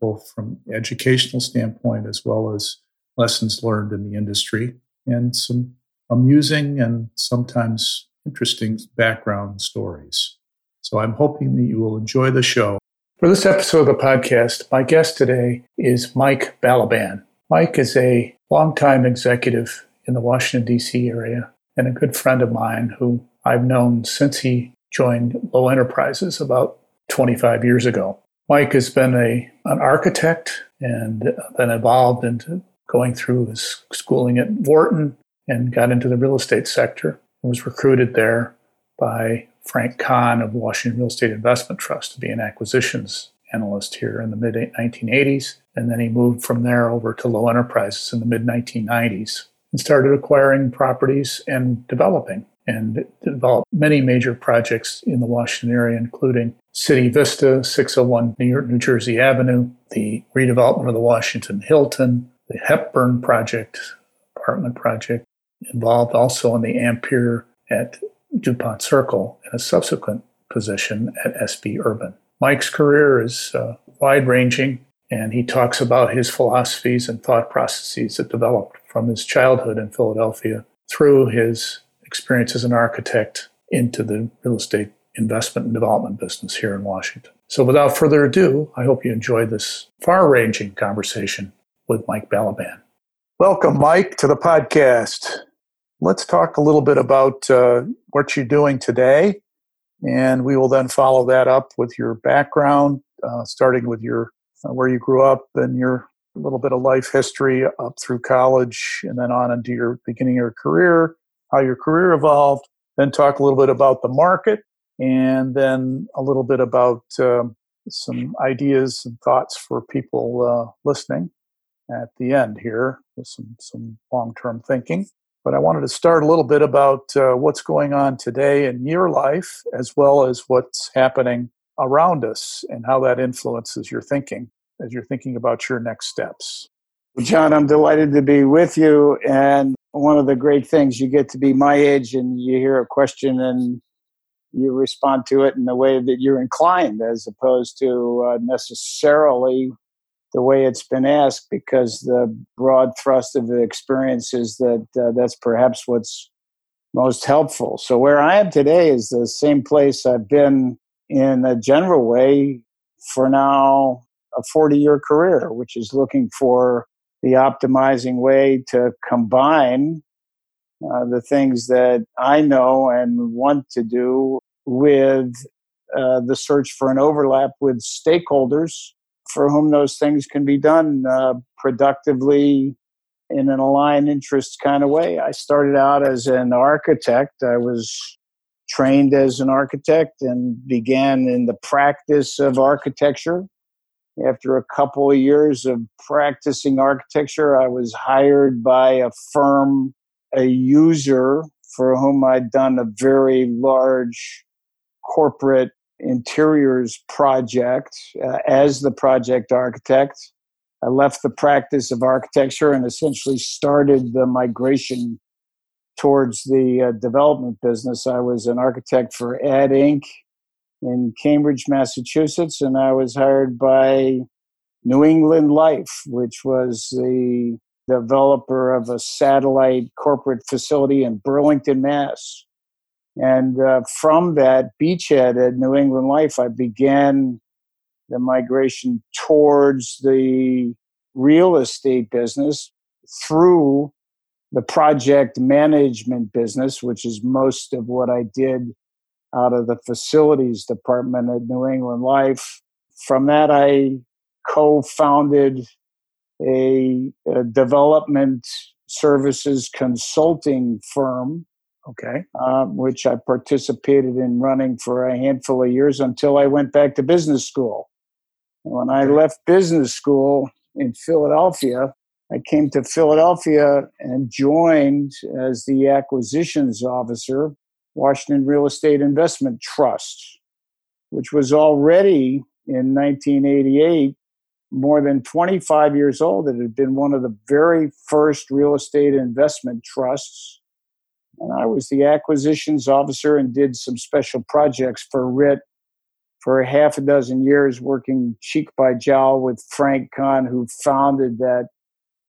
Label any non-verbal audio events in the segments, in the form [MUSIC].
both from educational standpoint as well as lessons learned in the industry, and some amusing and sometimes interesting background stories. So I'm hoping that you will enjoy the show. For this episode of the podcast, my guest today is Mike Balaban. Mike is a longtime executive in the Washington, D.C. area and a good friend of mine who I've known since he joined Lowe Enterprises about 25 years ago. Mike has been a, an architect and been involved into going through his schooling at Wharton and got into the real estate sector and was recruited there by Frank Kahn of Washington Real Estate Investment Trust to be an acquisitions analyst here in the mid 1980s. And then he moved from there over to Lowe Enterprises in the mid 1990s and started acquiring properties and developing and developed many major projects in the Washington area, including City Vista, 601 New, Jersey Avenue, the redevelopment of the Washington Hilton, the Hepburn Project, apartment project, involved also in the Ampere at DuPont Circle and a subsequent position at SB Urban. Mike's career is uh, wide ranging, and he talks about his philosophies and thought processes that developed from his childhood in Philadelphia through his experience as an architect into the real estate investment and development business here in Washington. So, without further ado, I hope you enjoyed this far ranging conversation with Mike Balaban. Welcome, Mike, to the podcast. Let's talk a little bit about uh, what you're doing today, and we will then follow that up with your background, uh, starting with your uh, where you grew up and your little bit of life history up through college, and then on into your beginning of your career, how your career evolved. Then talk a little bit about the market, and then a little bit about um, some ideas and thoughts for people uh, listening at the end here with some some long term thinking. But I wanted to start a little bit about uh, what's going on today in your life, as well as what's happening around us and how that influences your thinking as you're thinking about your next steps. John, I'm delighted to be with you. And one of the great things, you get to be my age and you hear a question and you respond to it in the way that you're inclined, as opposed to uh, necessarily the way it's been asked because the broad thrust of the experience is that uh, that's perhaps what's most helpful. So, where I am today is the same place I've been in a general way for now a 40 year career, which is looking for the optimizing way to combine uh, the things that I know and want to do with uh, the search for an overlap with stakeholders for whom those things can be done uh, productively in an aligned interest kind of way. I started out as an architect. I was trained as an architect and began in the practice of architecture. After a couple of years of practicing architecture, I was hired by a firm, a user for whom I'd done a very large corporate interiors project uh, as the project architect. I left the practice of architecture and essentially started the migration towards the uh, development business. I was an architect for ADD Inc. in Cambridge, Massachusetts, and I was hired by New England Life, which was the developer of a satellite corporate facility in Burlington, Mass. And uh, from that beachhead at New England Life, I began the migration towards the real estate business through the project management business, which is most of what I did out of the facilities department at New England Life. From that, I co founded a, a development services consulting firm Okay. Um, which I participated in running for a handful of years until I went back to business school. When I left business school, in Philadelphia. I came to Philadelphia and joined as the acquisitions officer, Washington Real Estate Investment Trust, which was already in 1988 more than 25 years old. It had been one of the very first real estate investment trusts. And I was the acquisitions officer and did some special projects for WRIT for a half a dozen years, working cheek by jowl with Frank Kahn, who founded that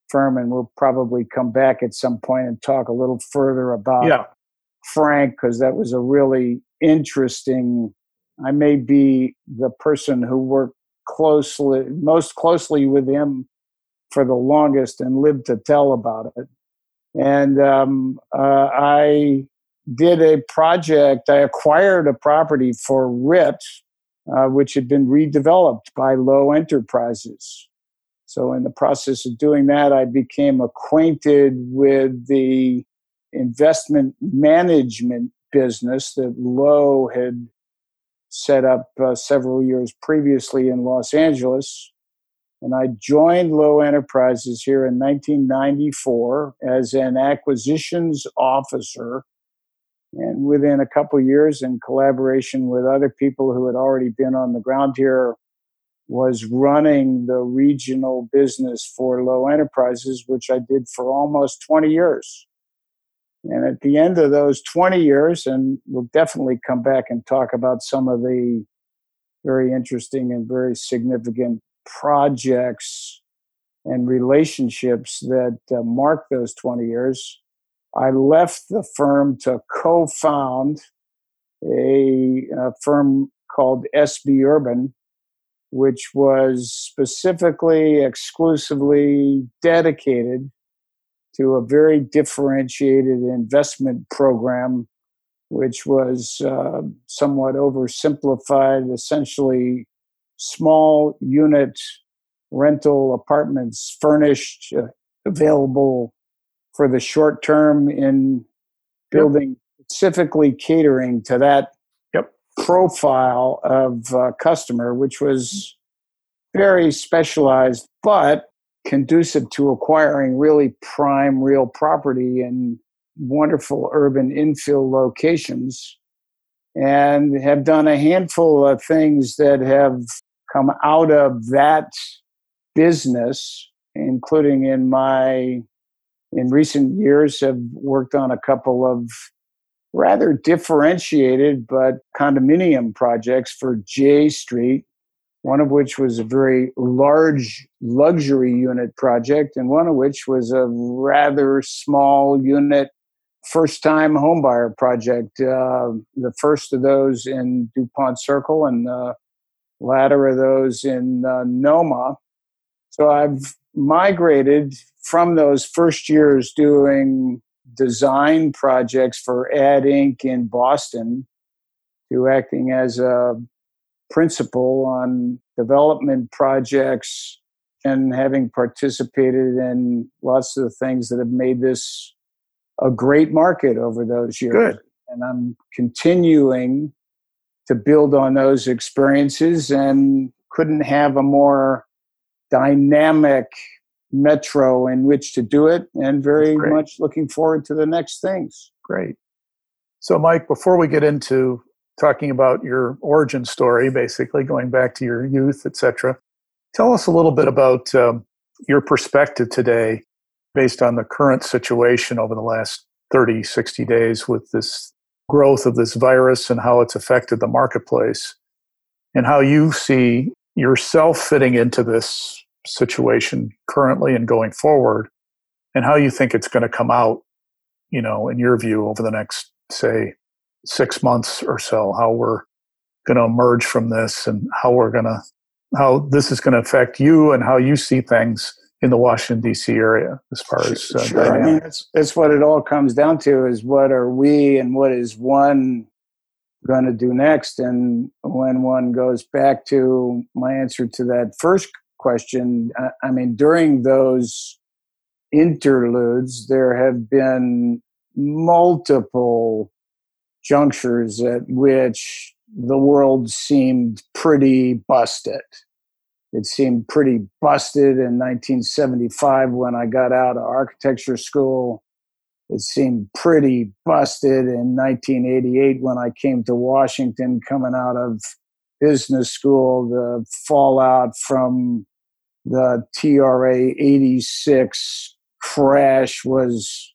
firm. And we'll probably come back at some point and talk a little further about yeah. Frank, because that was a really interesting. I may be the person who worked closely, most closely with him for the longest and lived to tell about it. And um, uh, I did a project, I acquired a property for WRIT, uh, which had been redeveloped by Lowe Enterprises. So, in the process of doing that, I became acquainted with the investment management business that Lowe had set up uh, several years previously in Los Angeles. And I joined Lowe Enterprises here in 1994 as an acquisitions officer. And within a couple years, in collaboration with other people who had already been on the ground here, was running the regional business for Lowe Enterprises, which I did for almost 20 years. And at the end of those 20 years, and we'll definitely come back and talk about some of the very interesting and very significant projects and relationships that uh, mark those 20 years, I left the firm to co found a, a, firm called SB Urban, which was specifically, exclusively dedicated to a very differentiated investment program, which was uh, somewhat oversimplified, essentially small unit rental apartments furnished, uh, available for the short term in building yep. specifically catering to that yep. profile of uh, customer, which was very specialized, but conducive to acquiring really prime real property in wonderful urban infill locations and have done a handful of things that have come out of that business including in my in recent years have worked on a couple of rather differentiated but condominium projects for J Street one of which was a very large luxury unit project, and one of which was a rather small unit first time homebuyer project. Uh, the first of those in DuPont Circle, and the latter of those in uh, Noma. So I've migrated from those first years doing design projects for ADD Inc. in Boston to acting as a principal on development projects and having participated in lots of the things that have made this a great market over those years. Good. And I'm continuing to build on those experiences and couldn't have a more dynamic metro in which to do it and very much looking forward to the next things. Great. So Mike, before we get into talking about your origin story, basically going back to your youth, etc. Tell us a little bit about um, your perspective today based on the current situation over the last 30, 60 days with this growth of this virus and how it's affected the marketplace, and how you see yourself fitting into this situation currently and going forward, and how you think it's going to come out, you know, in your view over the next, say, six months or so, how we're going to emerge from this and how we're going to, how this is going to affect you and how you see things in the Washington D.C. area as far as uh, sure. I mean, that's, that's what it all comes down to is what are we and what is one going to do next? And when one goes back to my answer to that first question, I, I mean, during those interludes, there have been multiple junctures at which the world seemed pretty busted. It seemed pretty busted in 1975 when I got out of architecture school. It seemed pretty busted in 1988 when I came to Washington coming out of business school. The fallout from the TRA 86 crash was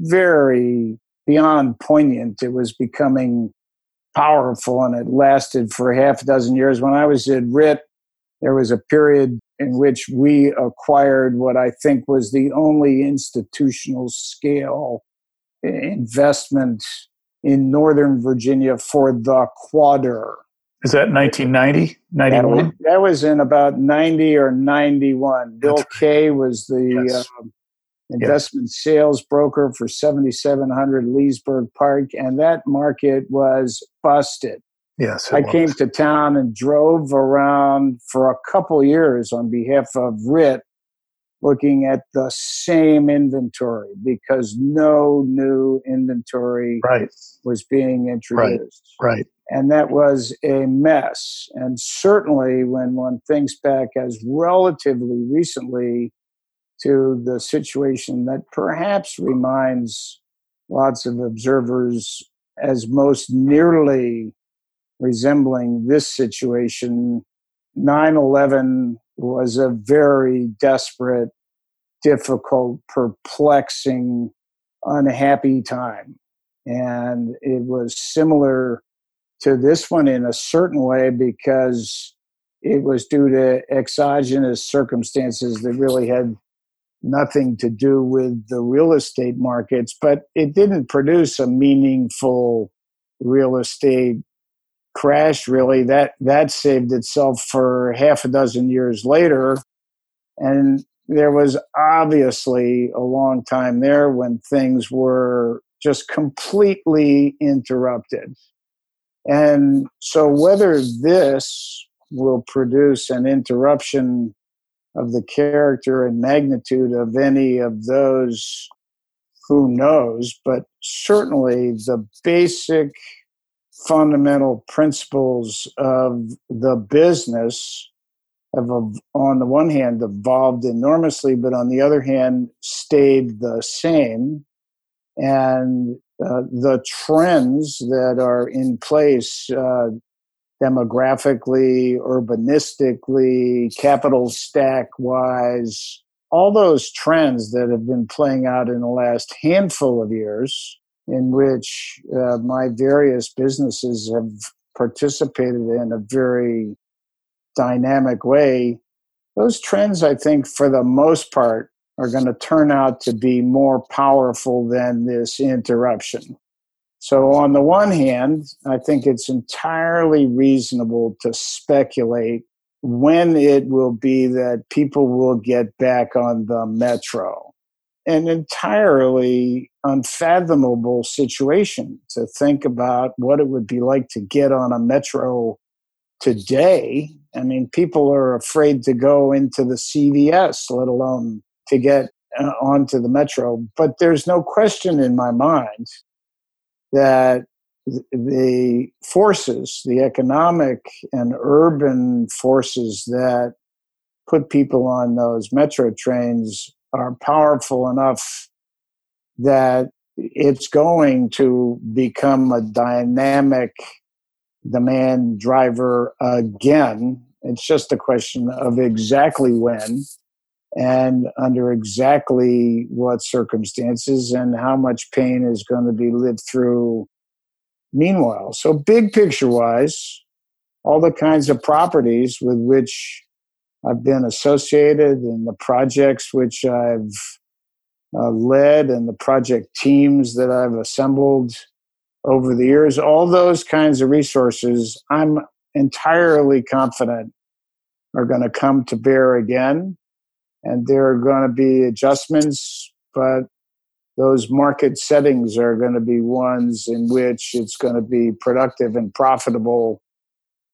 very beyond poignant. It was becoming powerful and it lasted for half a dozen years. When I was at WRIT, there was a period in which we acquired what I think was the only institutional scale investment in Northern Virginia for the quarter. Is that 1990, 91? That was, that was in about 90 or 91. Bill right. Kay was the yes. uh, investment sales broker for 7700 Leesburg Pike, and that market was busted. Yes, I was. came to town and drove around for a couple years on behalf of WRIT, looking at the same inventory because no new inventory right. was being introduced. Right. right. And that was a mess. And certainly, when one thinks back as relatively recently to the situation that perhaps reminds lots of observers as most nearly resembling this situation. 9 11 was a very desperate, difficult, perplexing, unhappy time. And it was similar to this one in a certain way because it was due to exogenous circumstances that really had nothing to do with the real estate markets, but it didn't produce a meaningful real estate crash really. That that saved itself for half a dozen years later. And there was obviously a long time there when things were just completely interrupted. And so whether this will produce an interruption of the character and magnitude of any of those who knows? But certainly the basic fundamental principles of the business have on the one hand evolved enormously but on the other hand stayed the same. And uh, the trends that are in place uh, demographically, urbanistically, capital stack wise, all those trends that have been playing out in the last handful of years, in which uh, my various businesses have participated in a very dynamic way, those trends, I think, for the most part, are going to turn out to be more powerful than this interruption. So, on the one hand, I think it's entirely reasonable to speculate when it will be that people will get back on the metro. An entirely unfathomable situation to think about what it would be like to get on a metro today. I mean, people are afraid to go into the CVS, let alone to get uh, onto the metro. But there's no question in my mind that the forces, the economic and urban forces that put people on those metro trains are powerful enough that it's going to become a dynamic demand driver again. It's just a question of exactly when and under exactly what circumstances and how much pain is going to be lived through meanwhile. So, big picture wise, all the kinds of properties with which I've been associated and the projects which I've uh, led and the project teams that I've assembled over the years, all those kinds of resources, I'm entirely confident are going to come to bear again and there are going to be adjustments, but those market settings are going to be ones in which it's going to be productive and profitable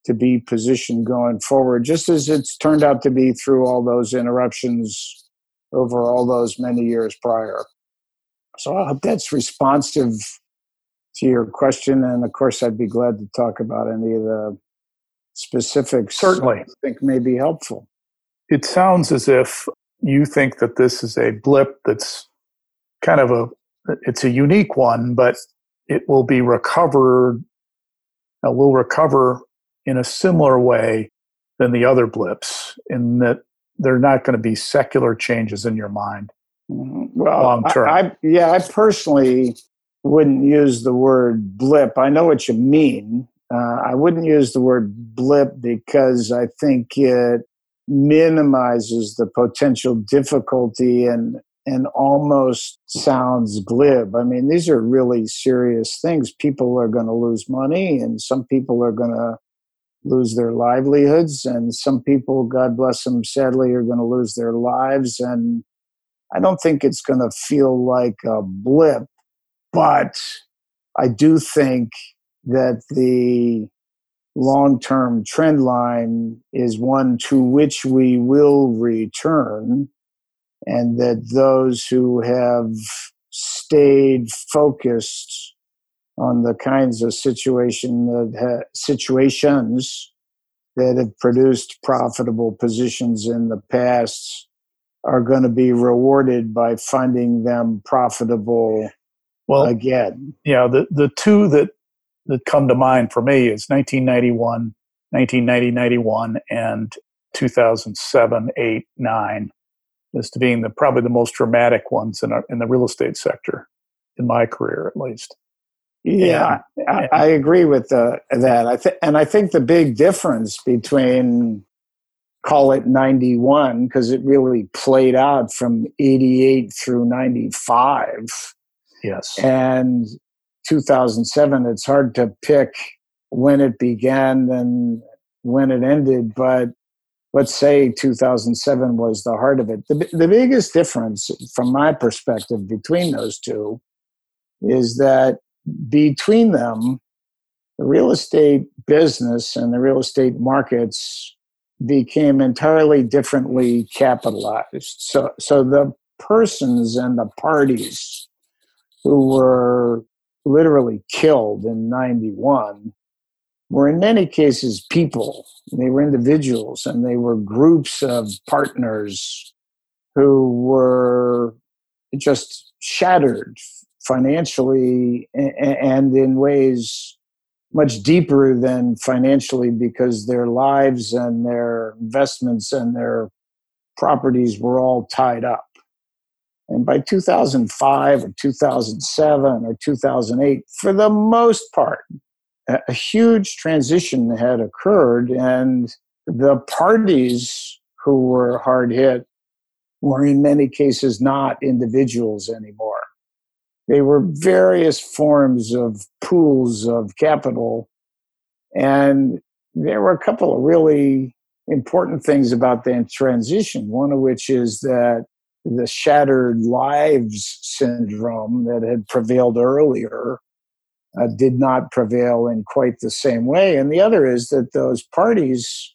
to be positioned going forward, just as it's turned out to be through all those interruptions over all those many years prior. So I hope that's responsive to your question. And of course, I'd be glad to talk about any of the specifics certainly I think may be helpful. it sounds as if you think that this is a blip that's kind of a it's a unique one, but it will be recovered. Uh, will recover in a similar way than the other blips, in that they're not going to be secular changes in your mind. Mm-hmm. Well, long term. I, I, yeah, I personally wouldn't use the word blip. I know what you mean. Uh, I wouldn't use the word blip because I think it minimizes the potential difficulty and and almost sounds glib. I mean, these are really serious things. People are going to lose money, and some people are going to lose their livelihoods, and some people, God bless them, sadly, are going to lose their lives. And I don't think it's going to feel like a blip, but I do think that the long term trend line is one to which we will return, and that those who have stayed focused on the kinds of situation that ha- situations that have produced profitable positions in the past are going to be rewarded by finding them profitable well again. yeah the the two that that come to mind for me is 1991, 1990, 91, and 2007, 8, 9 as to being the probably the most dramatic ones in, our, in the real estate sector in my career at least. Yeah, and, I, I, agree with the, that. I th- and I think the big difference between call it 91 because it really played out from 88 through 95 yes and 2007. It's hard to pick when it began and when it ended, but let's say 2007 was the heart of it. The, the biggest difference, from my perspective, between those two is that between them, the real estate business and the real estate markets became entirely differently capitalized. So, so the persons and the parties who were literally killed in 91 were in many cases people. They were individuals and they were groups of partners who were just shattered financially and in ways much deeper than financially because their lives and their investments and their properties were all tied up. And by 2005 or 2007 or 2008, for the most part, a huge transition had occurred, and the parties who were hard hit were in many cases not individuals anymore. They were various forms of pools of capital. And there were a couple of really important things about that transition, one of which is that the shattered lives syndrome that had prevailed earlier uh, did not prevail in quite the same way. And the other is that those parties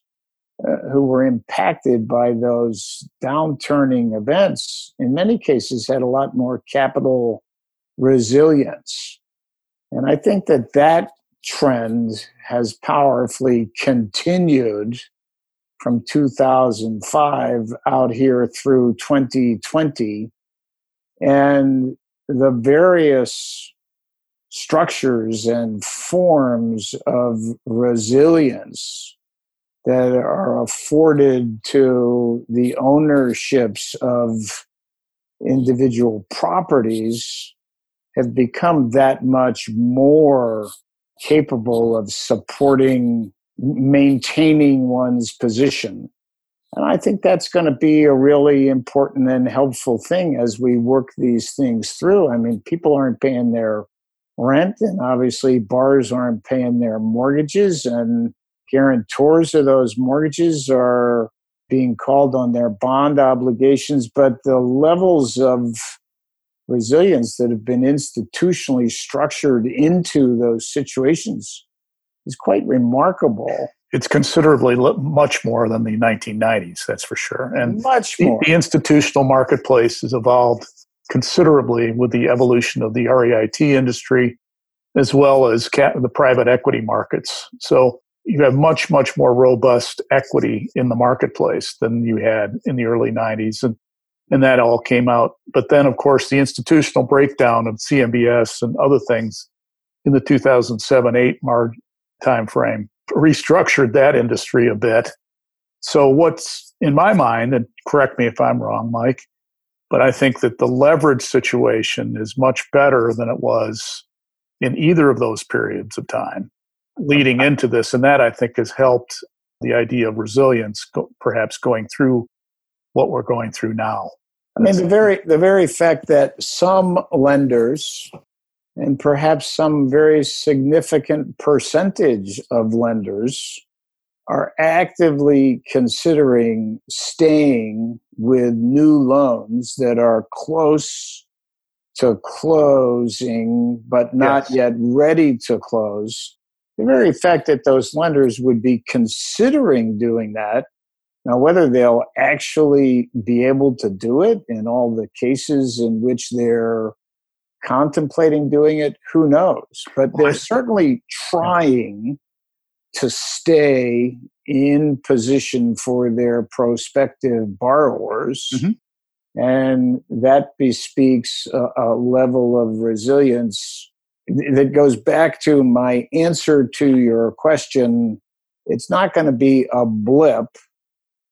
uh, who were impacted by those downturning events, in many cases, had a lot more capital resilience. And I think that that trend has powerfully continued from 2005 out here through 2020. And the various structures and forms of resilience that are afforded to the ownerships of individual properties have become that much more capable of supporting maintaining one's position. And I think that's going to be a really important and helpful thing as we work these things through. I mean, people aren't paying their rent, and obviously, bars aren't paying their mortgages, and guarantors of those mortgages are being called on their bond obligations. But the levels of resilience that have been institutionally structured into those situations is quite remarkable. It's considerably much more than the 1990s, that's for sure. And much more. The, the institutional marketplace has evolved considerably with the evolution of the REIT industry as well as ca- the private equity markets. So you have much, much more robust equity in the marketplace than you had in the early 90s. And, and that all came out. But then, of course, the institutional breakdown of CMBS and other things in the 2007 8 Mar timeframe restructured that industry a bit. So, what's in my mind, and correct me if I'm wrong, Mike, but I think that the leverage situation is much better than it was in either of those periods of time leading into this. And that I think has helped the idea of resilience, go, perhaps going through what we're going through now. I mean, the very, the very fact that some lenders and perhaps some very significant percentage of lenders are actively considering staying with new loans that are close to closing but not yes. yet ready to close. The very fact that those lenders would be considering doing that, now whether they'll actually be able to do it in all the cases in which they're contemplating doing it, who knows? But they're certainly trying to stay in position for their prospective borrowers. Mm-hmm. And that bespeaks a, a, level of resilience that goes back to my answer to your question. It's not going to be a blip,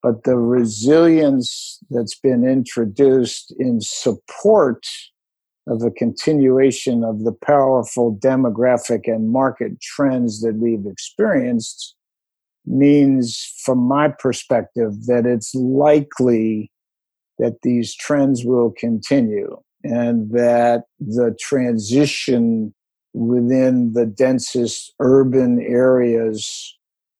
but the resilience that's been introduced in support of a continuation of the powerful demographic and market trends that we've experienced means, from my perspective, that it's likely that these trends will continue and that the transition within the densest urban areas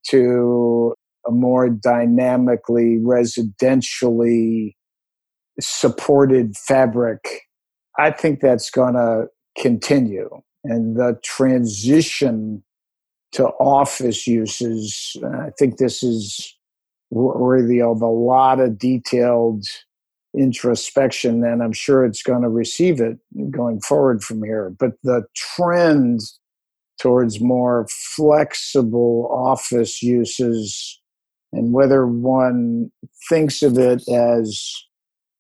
to a more dynamically residentially supported fabric I think that's going to continue. And the transition to office uses, uh, I think this is worthy of a lot of detailed introspection, and I'm sure it's going to receive it going forward from here. But the trend towards more flexible office uses, and whether one thinks of it as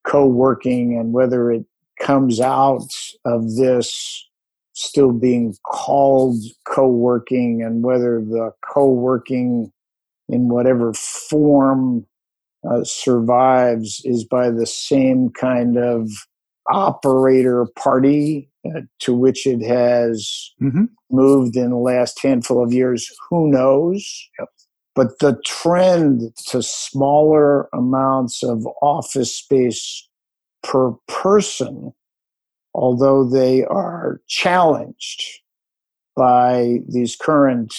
co working and whether it comes out of this still being called co-working and whether the co-working in whatever form uh, survives is by the same kind of operator party uh, to which it has mm-hmm. moved in the last handful of years who knows yep. but the trend to smaller amounts of office space per person, although they are challenged by these current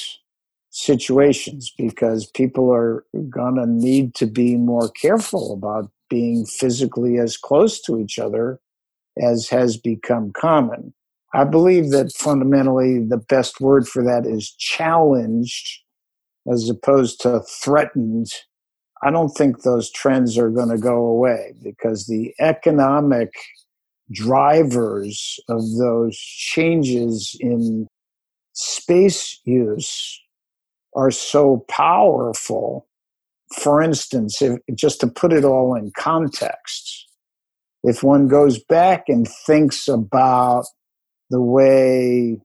situations because people are going to need to be more careful about being physically as close to each other as has become common. I believe that fundamentally the best word for that is challenged as opposed to threatened I don't think those trends are going to go away because the economic drivers of those changes in space use are so powerful. For instance, if, just to put it all in context, if one goes back and thinks about the way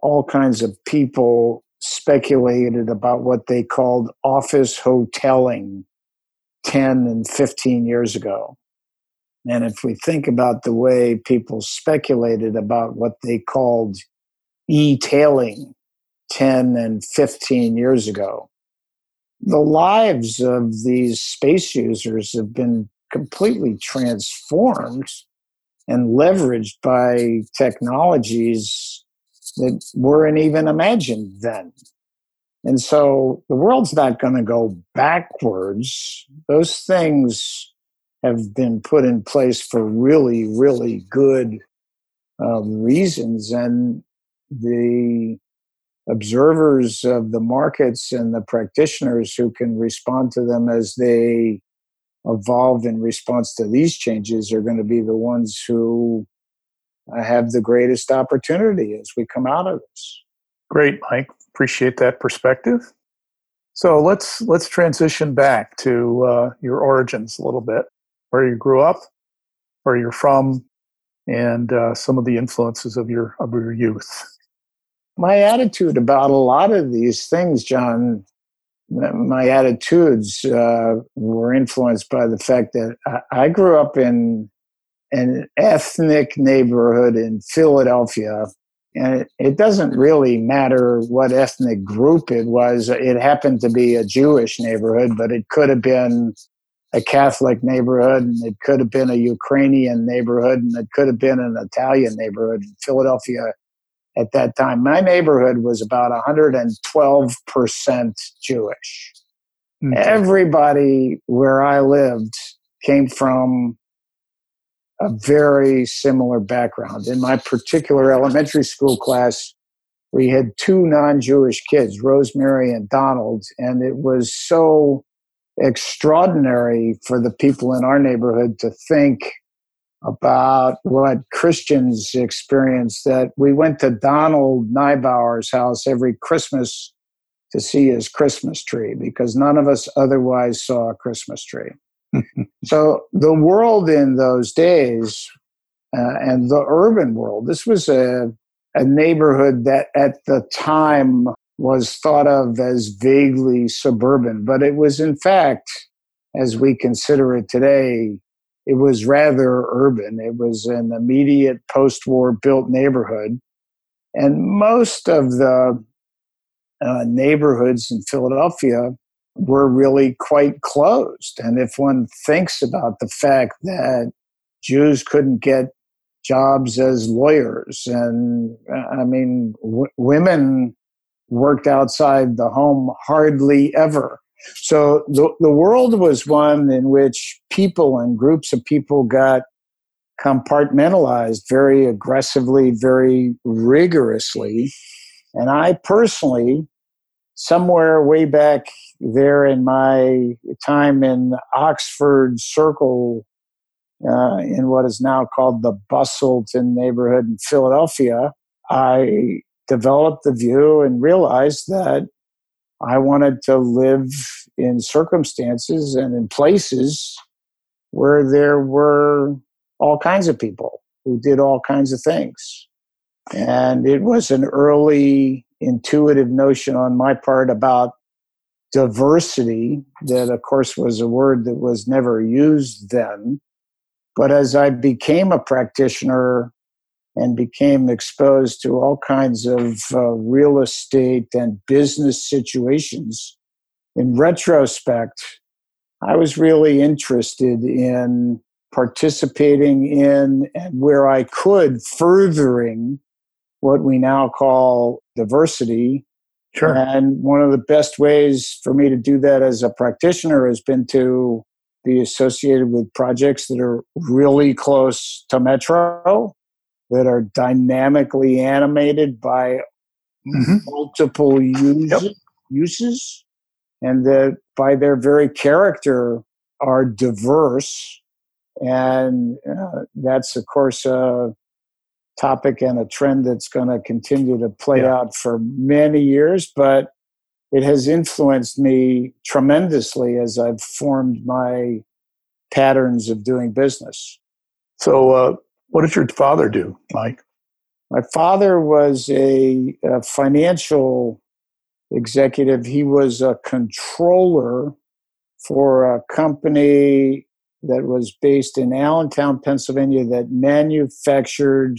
all kinds of people speculated about what they called office hoteling 10 and 15 years ago. And if we think about the way people speculated about what they called e tailing 10 and 15 years ago, the lives of these space users have been completely transformed and leveraged by technologies that weren't even imagined then. And so the world's not going to go backwards. Those things have been put in place for really, really good uh, reasons. And the observers of the markets and the practitioners who can respond to them as they evolve in response to these changes are going to be the ones who have the greatest opportunity as we come out of this. Great, Mike. Appreciate that perspective. So let's let's transition back to uh, your origins a little bit, where you grew up, where you're from, and uh, some of the influences of your of your youth. My attitude about a lot of these things, John, my attitudes uh, were influenced by the fact that I, I grew up in an ethnic neighborhood in Philadelphia and it, it, doesn't really matter what ethnic group it was. It happened to be a Jewish neighborhood, but it could have been a Catholic neighborhood, and it could have been a Ukrainian neighborhood, and it could have been an Italian neighborhood in Philadelphia at that time. My neighborhood was about 112% Jewish. Okay. Everybody where I lived came from a very similar background. In my particular elementary school class, we had two non Jewish kids, Rosemary and Donald, and it was so extraordinary for the people in our neighborhood to think about what Christians experienced that we went to Donald Neibauer's house every Christmas to see his Christmas tree because none of us otherwise saw a Christmas tree so the world in those days uh, and the urban world, this was a, a neighborhood that at the time was thought of as vaguely suburban, but it was in fact, as we consider it today, it was rather urban. It was an immediate post war built neighborhood. And most of the uh, neighborhoods in Philadelphia were really quite closed. And if one thinks about the fact that Jews couldn't get jobs as lawyers, and I mean, w- women worked outside the home hardly ever. So the, the world was one in which people and groups of people got compartmentalized very aggressively, very rigorously. And I personally, somewhere way back there in my time in Oxford Circle, uh, in what is now called the Bustleton neighborhood in Philadelphia, I developed the view and realized that I wanted to live in circumstances and in places where there were all kinds of people who did all kinds of things. And it was an early intuitive notion on my part about diversity that of course was a word that was never used then. But as i became a practitioner and became exposed to all kinds of uh, real estate and business situations in retrospect i was really interested in participating in and where i could furthering what we now call diversity Sure. And one of the best ways for me to do that as a practitioner has been to be associated with projects that are really close to Metro, that are dynamically animated by mm-hmm. multiple use, yep. uses, and that by their very character are diverse. And uh, that's, of course, a topic and a trend that's going to continue to play yeah. out for many years, but it has influenced me tremendously as I've formed my patterns of doing business. So, uh, what did your father do, Mike? My father was a, a financial executive. He was a controller for a company that was based in Allentown, Pennsylvania, that manufactured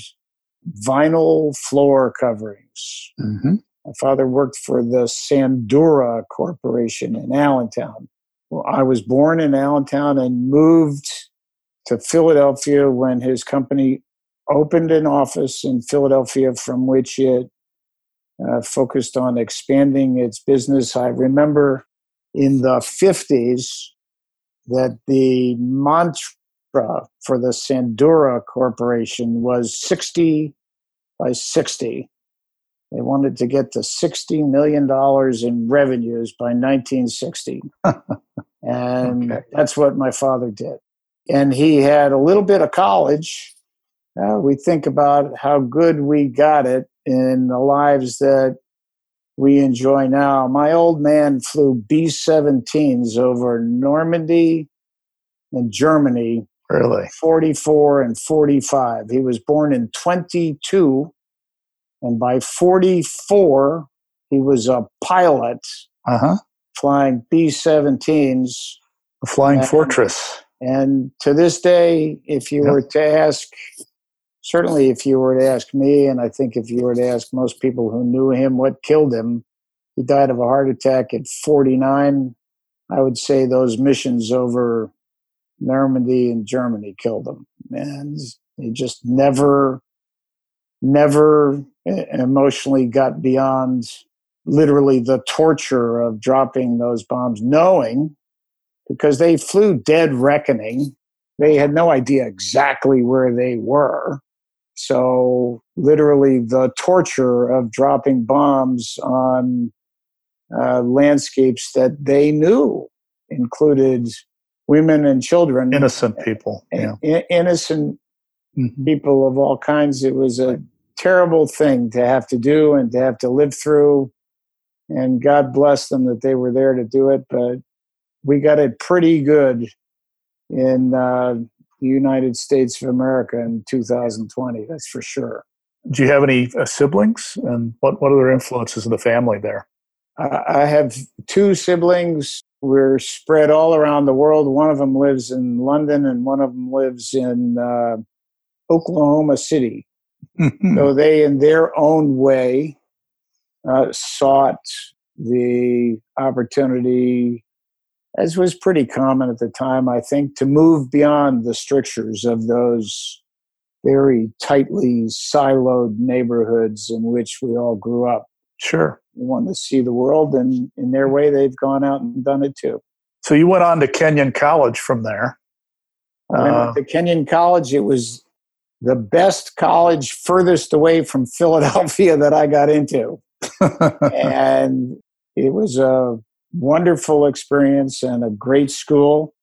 vinyl floor coverings. Mm-hmm. My father worked for the Sandura Corporation in Allentown. Well, I was born in Allentown and moved to Philadelphia when his company opened an office in Philadelphia from which it uh, focused on expanding its business. I remember in the 50s that the mantra for the Sandura Corporation was 60 by 60. They wanted to get to $60 million in revenues by 1960. [LAUGHS] and okay. that's what my father did. And he had a little bit of college. Uh, we think about how good we got it in the lives that we enjoy now. My old man flew B 17s over Normandy and Germany. Really? 44 and 45. He was born in 22, and by 44, he was a pilot uh-huh. flying B 17s. A flying and, fortress. And to this day, if you yep. were to ask certainly if you were to ask me, and I think if you were to ask most people who knew him what killed him, he died of a heart attack at 49. I would say those missions over Normandy and Germany killed him. And he just never, never emotionally got beyond literally the torture of dropping those bombs, knowing because they flew dead reckoning. They had no idea exactly where they were. So, literally, the torture of dropping bombs on uh, landscapes that they knew included women and children, innocent people, yeah. innocent mm-hmm. people of all kinds. It was a terrible thing to have to do and to have to live through. And God bless them that they were there to do it. But we got it pretty good in uh, the United States of America in 2020. That's for sure. Do you have any uh, siblings, and what what are their influences in the family there? I have two siblings. We're spread all around the world. One of them lives in London, and one of them lives in uh, Oklahoma City. so they, in their own way, uh, sought the opportunity as was pretty common at the time, I think, to move beyond the strictures of those very tightly siloed neighborhoods in which we all grew up. Sure. Want to see the world, and in their way, they've gone out and done it too. So you went on to Kenyon College from there. I went uh, to Kenyon College. It was the best college furthest away from [LAUGHS] Philadelphia that I got into. and it was a wonderful experience and a great school.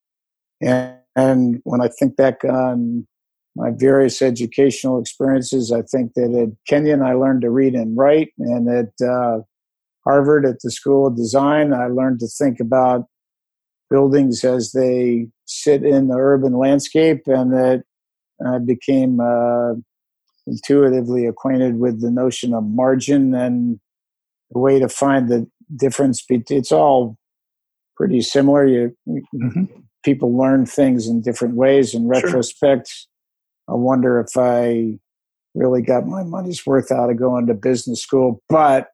And, and when I think back on my various educational experiences, I think that at Kenyon I learned to read and write, and at uh, Harvard at the School of Design I learned to think about buildings as they sit in the urban landscape, and that I became uh, intuitively acquainted with the notion of margin and the way to find the difference. It's all pretty similar. You mm-hmm. people learn things in different ways. In retrospect, sure. I wonder if I really got my money's worth out of going to business school. But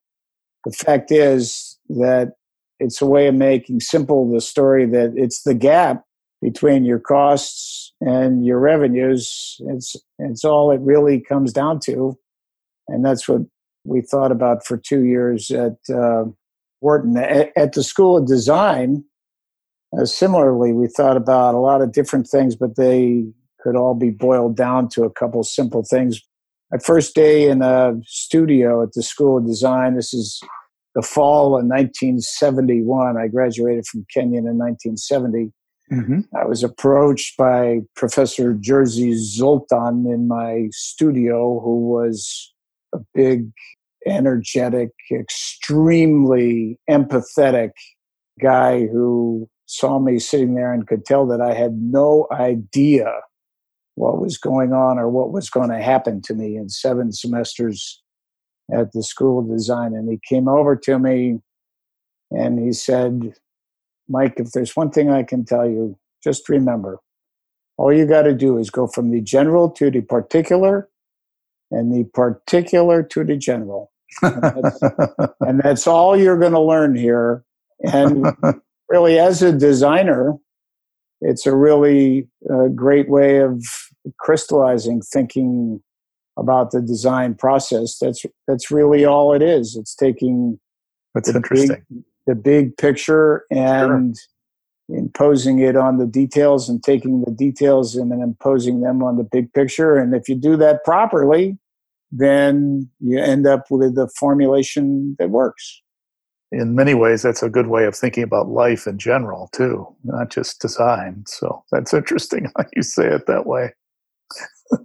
the fact is that it's a way of making simple the story that it's the gap between your costs and your revenues. It's it's all it really comes down to, and that's what we thought about for two years at uh, Wharton. At, at, the School of Design, uh, similarly, we thought about a lot of different things, but they could all be boiled down to a couple simple things. My first day in a studio at the School of Design, this is the fall of 1971. I graduated from Kenyon in 1970. Mm-hmm. I was approached by Professor Jerzy Soltan in my studio, who was a big energetic, extremely empathetic guy who saw me sitting there and could tell that I had no idea what was going on or what was going to happen to me in seven semesters at the School of Design. And he came over to me and he said, Mike, if there's one thing I can tell you, just remember all you got to do is go from the general to the particular and the particular to the general and, that's, [LAUGHS] and that's all you're going to learn here. And really, as a designer, it's a really uh, great way of crystallizing thinking about the design process. That's that's really all it is. It's taking that's the interesting big, the big picture and sure. imposing it on the details and taking the details and then imposing them on the big picture. And if you do that properly, then you end up with a formulation that works. In many ways, that's a good way of thinking about life in general, too, not just design. So that's interesting [LAUGHS] how you say it that way. [LAUGHS]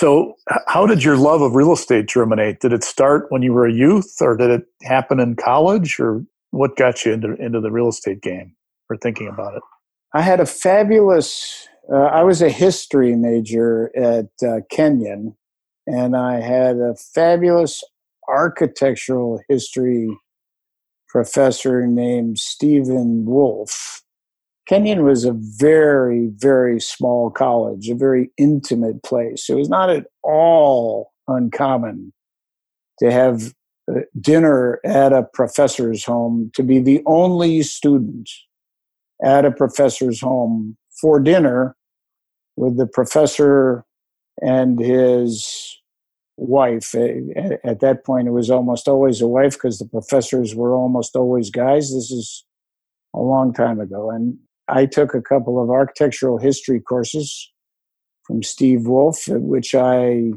So, how did your love of real estate germinate? Did it start when you were a youth, or did it happen in college, or what got you into into the real estate game or thinking about it? I had a fabulous. Uh, I was a history major at uh, Kenyon, and I had a fabulous architectural history professor named Stephen Wolf. Kenyon was a very, very small college, a very intimate place. It was not at all uncommon to have uh, dinner at a professor's home, to be the only student at a professor's home for dinner with the professor and his wife. At that point, it was almost always a wife because the professors were almost always guys. This is a long time ago. And I took a couple of architectural history courses from Steve Wolf, at which I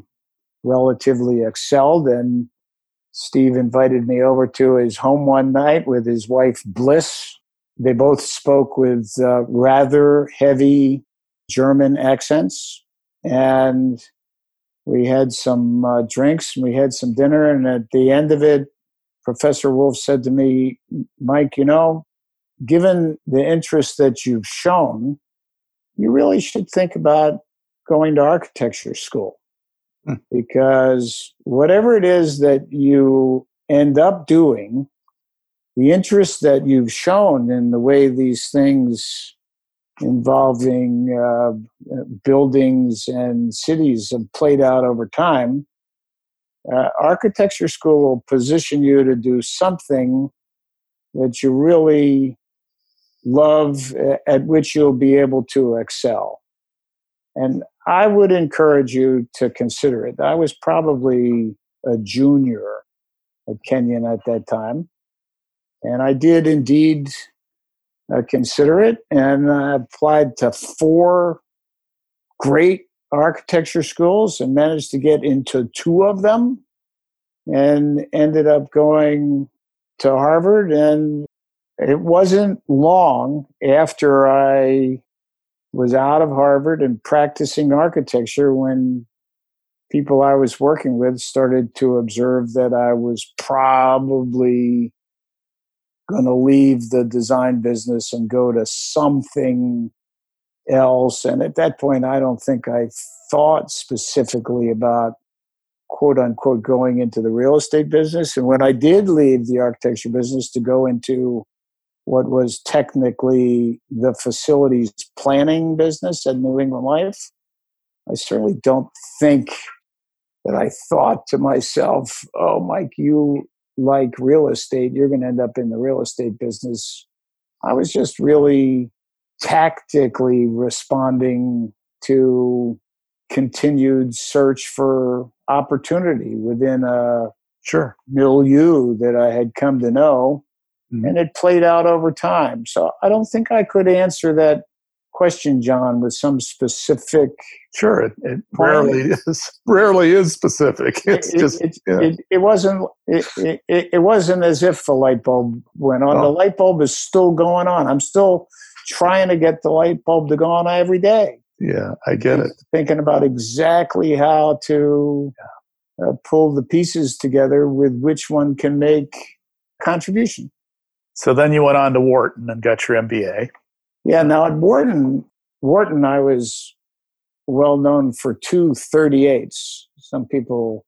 relatively excelled. And Steve invited me over to his home one night with his wife, Bliss. They both spoke with uh, rather heavy German accents. And we had some uh, drinks and we had some dinner. And at the end of it, Professor Wolf said to me, Mike, you know, given the interest that you've shown, you really should think about going to architecture school. Hmm. Because whatever it is that you end up doing, the interest that you've shown in the way these things involving uh, buildings and cities have played out over time, uh, architecture school will position you to do something that you really love, at which you'll be able to excel. And I would encourage you to consider it. I was probably a junior at Kenyon at that time. And I did indeed uh, consider it and I applied to four great architecture schools and managed to get into two of them and ended up going to Harvard. And it wasn't long after I was out of Harvard and practicing architecture when people I was working with started to observe that I was probably going to leave the design business and go to something else. And at that point, I don't think I thought specifically about quote unquote going into the real estate business. And when I did leave the architecture business to go into what was technically the facilities planning business at New England Life, I certainly don't think that I thought to myself, oh, Mike, you like real estate, you're going to end up in the real estate business. I was just really tactically responding to continued search for opportunity within a sure milieu that I had come to know. Mm-hmm. And it played out over time. So I don't think I could answer that question, John, with some specific. Sure, it, it rarely is. [LAUGHS] Rarely is specific. It's it, just it, yeah. it, it, wasn't. It, it, wasn't as if the light bulb went on. Oh. The light bulb is still going on. I'm still trying to get the light bulb to go on every day. Yeah, I get it. Thinking about exactly how to uh, pull the pieces together with which one can make contribution. So then you went on to Wharton and got your MBA. Yeah, now at Wharton, Wharton, I was well known for two 38s. Some people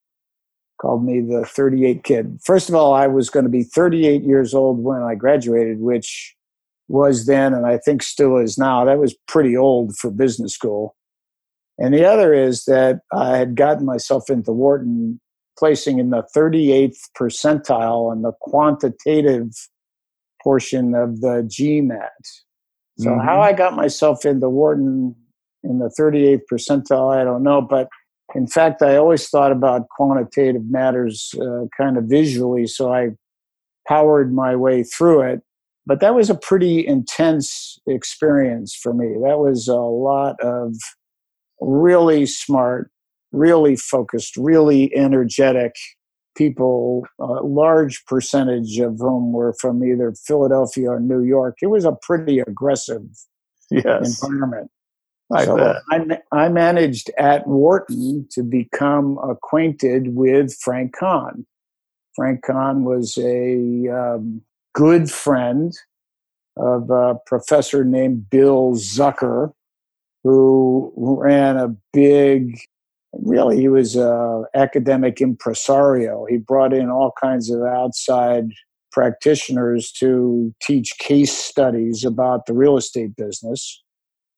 called me the 38 kid. First of all, I was going to be 38 years old when I graduated, which was then, and I think still is now. That was pretty old for business school. And the other is that I had gotten myself into Wharton placing in the 38th percentile on the quantitative portion of the GMAT. So mm-hmm. how I got myself into Wharton in the 38th percentile, I don't know. But in fact, I always thought about quantitative matters uh, kind of visually, so I powered my way through it. But that was a pretty intense experience for me. That was a lot of really smart, really focused, really energetic people, a large percentage of whom were from either Philadelphia or New York. It was a pretty aggressive yes. environment. I, so I, I managed at Wharton to become acquainted with Frank Kahn. Frank Kahn was a um, good friend of a professor named Bill Zucker, who ran a big, really, he was an academic impresario. He brought in all kinds of outside practitioners to teach case studies about the real estate business.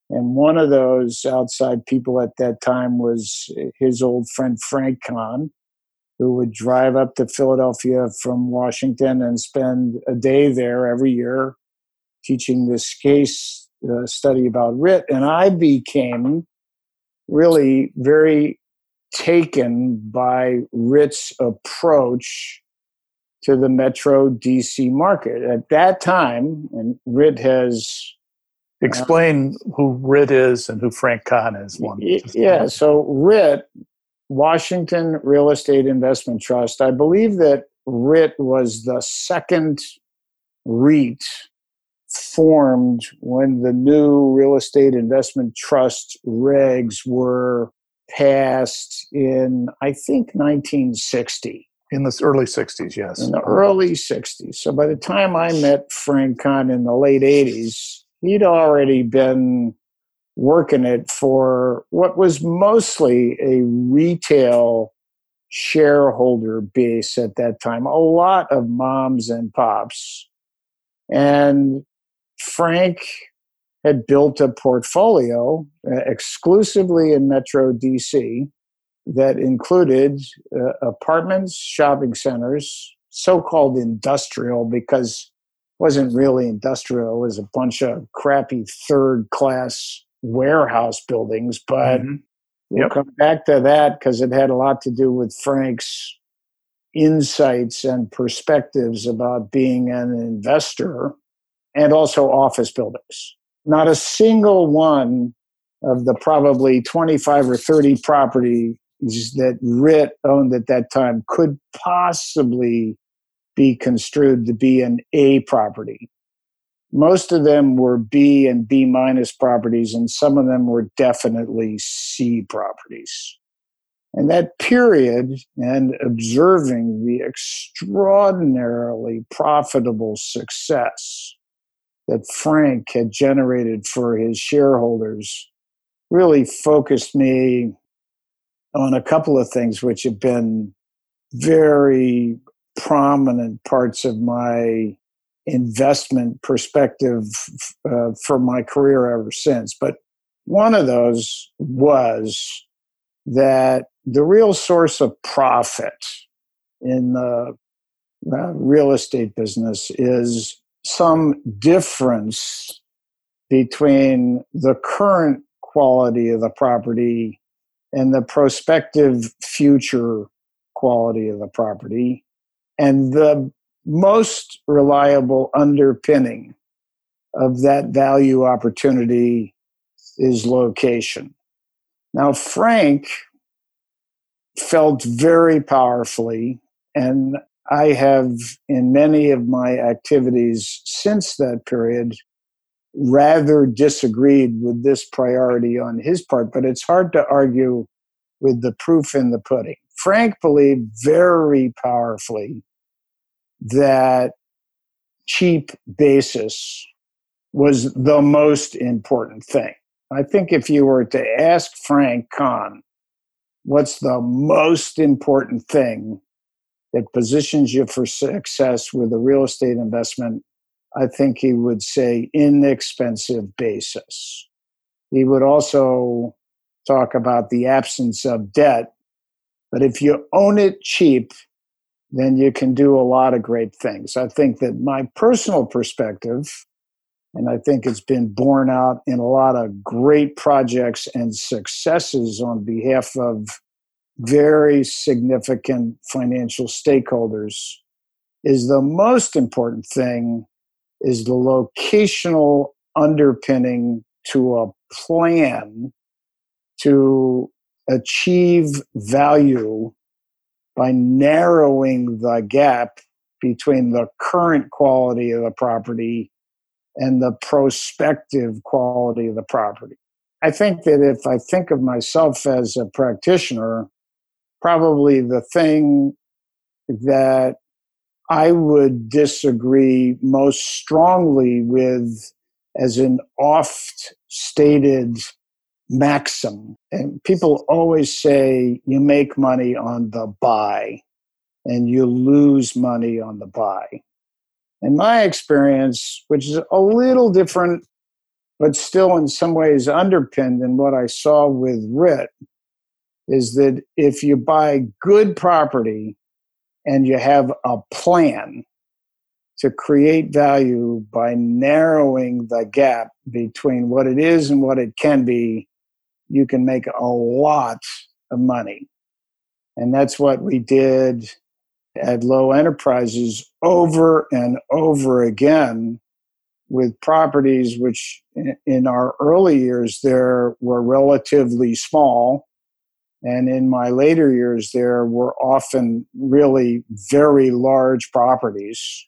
And one of those outside people at that time was his old friend Frank Kahn, who would drive up to Philadelphia from Washington and spend a day there every year teaching this case uh, study about WRIT. And I became really very taken by WRIT's approach to the Metro DC market. At that time, and WRIT has Explain uh, who WRIT is and who Frank Kahn is. One. Yeah, so WRIT, Washington Real Estate Investment Trust, I believe that WRIT was the second REIT formed when the new real estate investment trust regs were passed in, I think, 1960. In the early 60s, yes. In the early 60s. So by the time I met Frank Kahn in the late 80s, he'd already been working it for what was mostly a retail shareholder base at that time, a lot of moms and pops. And Frank had built a portfolio uh, exclusively in Metro DC that included uh, apartments, shopping centers, so called industrial because wasn't really industrial. It was a bunch of crappy third class warehouse buildings. But mm-hmm. we'll yep. come back to that because it had a lot to do with Frank's insights and perspectives about being an investor and also office buildings. Not a single one of the probably 25 or 30 properties that WRIT owned at that time could possibly be construed to be an A property. Most of them were B and B minus properties, and some of them were definitely C properties. And that period and observing the extraordinarily profitable success that Frank had generated for his shareholders really focused me on a couple of things which have been very prominent parts of my investment perspective uh, for my career ever since. But one of those was that the real source of profit in the uh, real estate business is some difference between the current quality of the property and the prospective future quality of the property and the most reliable underpinning of that value opportunity is location. Now, Frank felt very powerfully, and I have, in many of my activities since that period, rather disagreed with this priority on his part, but it's hard to argue with the proof in the pudding. Frank believed very powerfully that cheap basis was the most important thing. I think if you were to ask Frank Kahn, what's the most important thing that positions you for success with a real estate investment, I think he would say inexpensive basis. He would also talk about the absence of debt. But if you own it cheap, then you can do a lot of great things. I think that my personal perspective, and I think it's been borne out in a lot of great projects and successes on behalf of very significant financial stakeholders, is the most important thing is the locational underpinning to a plan to achieve value by narrowing the gap between the current quality of the property and the prospective quality of the property. I think that if I think of myself as a practitioner, probably the thing that I would disagree most strongly with as an oft stated maxim. And people always say you make money on the buy and you lose money on the buy. In my experience, which is a little different, but still in some ways underpinned in what I saw with WRIT, is that if you buy good property and you have a plan to create value by narrowing the gap between what it is and what it can be, you can make a lot of money. And that's what we did at Lowe Enterprises over and over again with properties which in our early years there were relatively small and in my later years there were often really very large properties.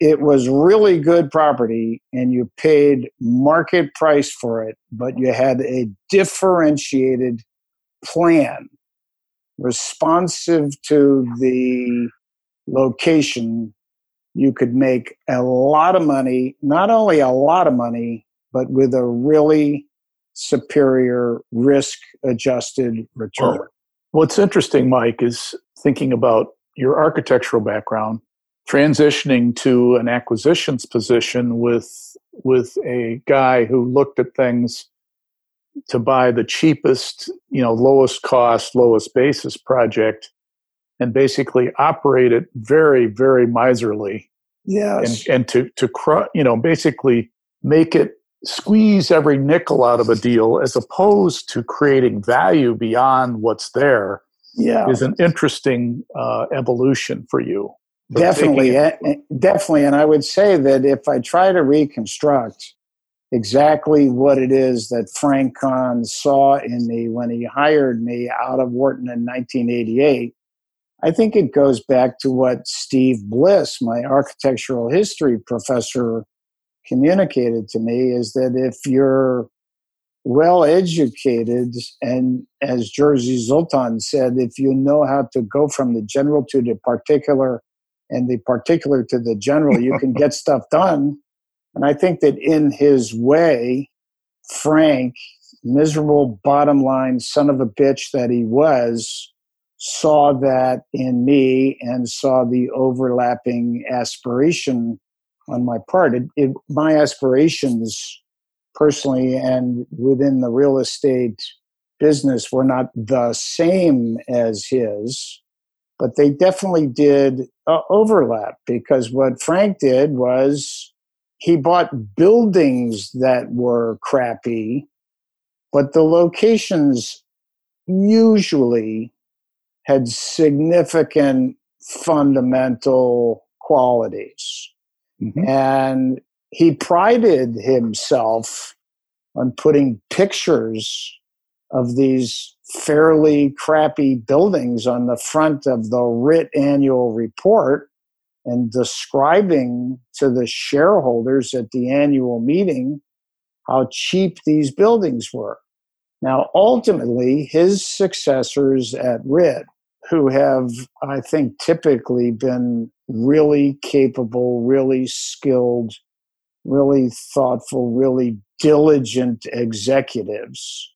It was really good property and you paid market price for it but you had a differentiated plan responsive to the location, you could make a lot of money, not only a lot of money, but with a really superior risk adjusted return. Well, what's interesting, Mike, is thinking about your architectural background, transitioning to an acquisitions position with with a guy who looked at things to buy the cheapest, you know, lowest cost, lowest basis project and basically operate it very, very miserly. Yes. And, and to, to, cru- you know, basically make it squeeze every nickel out of a deal as opposed to creating value beyond what's there yeah. is an interesting uh, evolution for you. Definitely, it- definitely. And I would say that if I try to reconstruct exactly what it is that Frank Kahn saw in me when he hired me out of Wharton in 1988, I think it goes back to what Steve Bliss, my architectural history professor, communicated to me is that if you're well educated and as Jerzy Soltan said, if you know how to go from the general to the particular and the particular to the general, you can get [LAUGHS] stuff done. And I think that in his way, Frank, miserable bottom line son of a bitch that he was, saw that in me and saw the overlapping aspiration on my part. It, it, my aspirations personally and within the real estate business were not the same as his, but they definitely did uh, overlap because what Frank did was he bought buildings that were crappy, but the locations usually had significant fundamental qualities. Mm-hmm. And he prided himself on putting pictures of these fairly crappy buildings on the front of the WRIT annual report and describing to the shareholders at the annual meeting how cheap these buildings were. Now, ultimately, his successors at WRIT who have, I think, typically been really capable, really skilled, really thoughtful, really diligent executives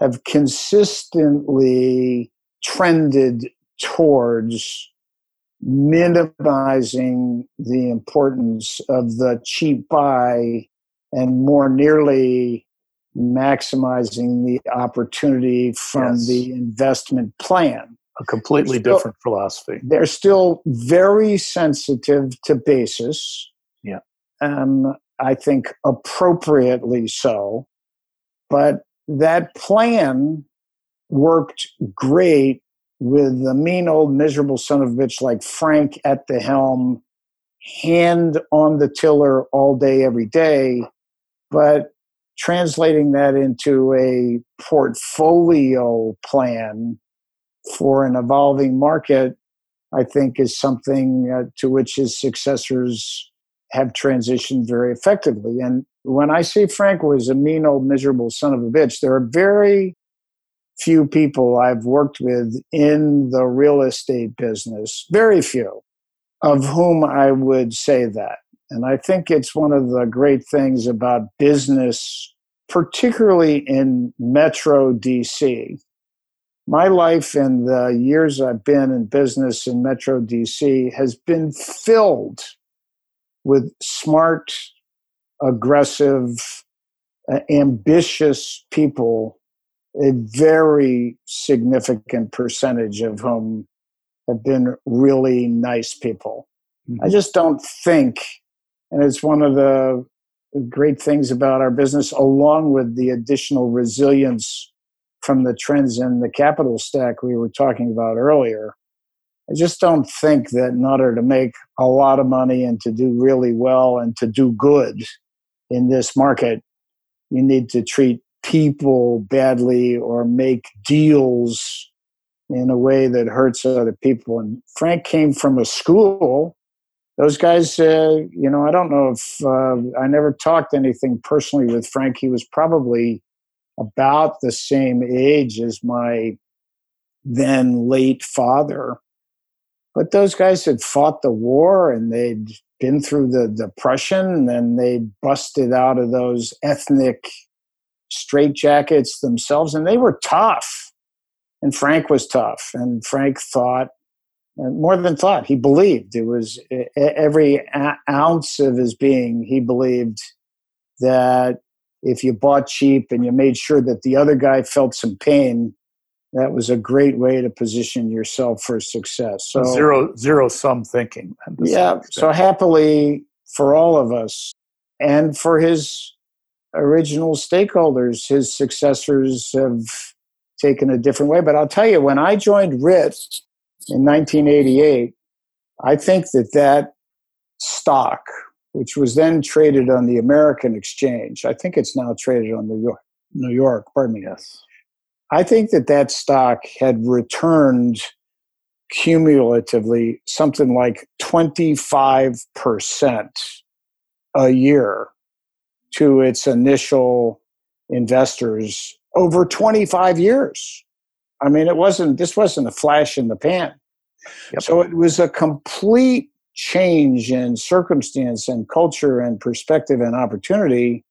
have consistently trended towards minimizing the importance of the cheap buy and more nearly maximizing the opportunity from yes. the investment plan a completely still, different philosophy. They're still very sensitive to basis. Yeah. Um, I think appropriately so. But that plan worked great with the mean old miserable son of a bitch like Frank at the helm, hand on the tiller all day, every day. But translating that into a portfolio plan for an evolving market, I think is something uh, to which his successors have transitioned very effectively. And when I say Frank was a mean old miserable son of a bitch, there are very few people I've worked with in the real estate business, very few, of whom I would say that. And I think it's one of the great things about business, particularly in Metro DC. My life and the years I've been in business in Metro DC has been filled with smart, aggressive, uh, ambitious people, a very significant percentage of whom have been really nice people. Mm-hmm. I just don't think and it's one of the great things about our business, along with the additional resilience from the trends in the capital stack we were talking about earlier. I just don't think that in order to make a lot of money and to do really well and to do good in this market, you need to treat people badly or make deals in a way that hurts other people. And Frank came from a school those guys, uh, you know, I don't know if uh, I never talked anything personally with Frank. He was probably about the same age as my then late father. But those guys had fought the war and they'd been through the depression and they busted out of those ethnic straitjackets themselves and they were tough. And Frank was tough. And Frank thought and more than thought. He believed it was every ounce of his being. He believed that if you bought cheap and you made sure that the other guy felt some pain, that was a great way to position yourself for success. So zero zero sum thinking. Yeah. So happily for all of us, and for his original stakeholders, his successors have taken a different way. But I'll tell you, when I joined WRIT in 1988, I think that that stock, which was then traded on the American exchange, I think it's now traded on New York. New York, pardon me. Yes. I think that that stock had returned cumulatively something like 25% a year to its initial investors over 25 years. I mean, it wasn't, this wasn't a flash in the pan. Yep. So it was a complete change in circumstance and culture and perspective and opportunity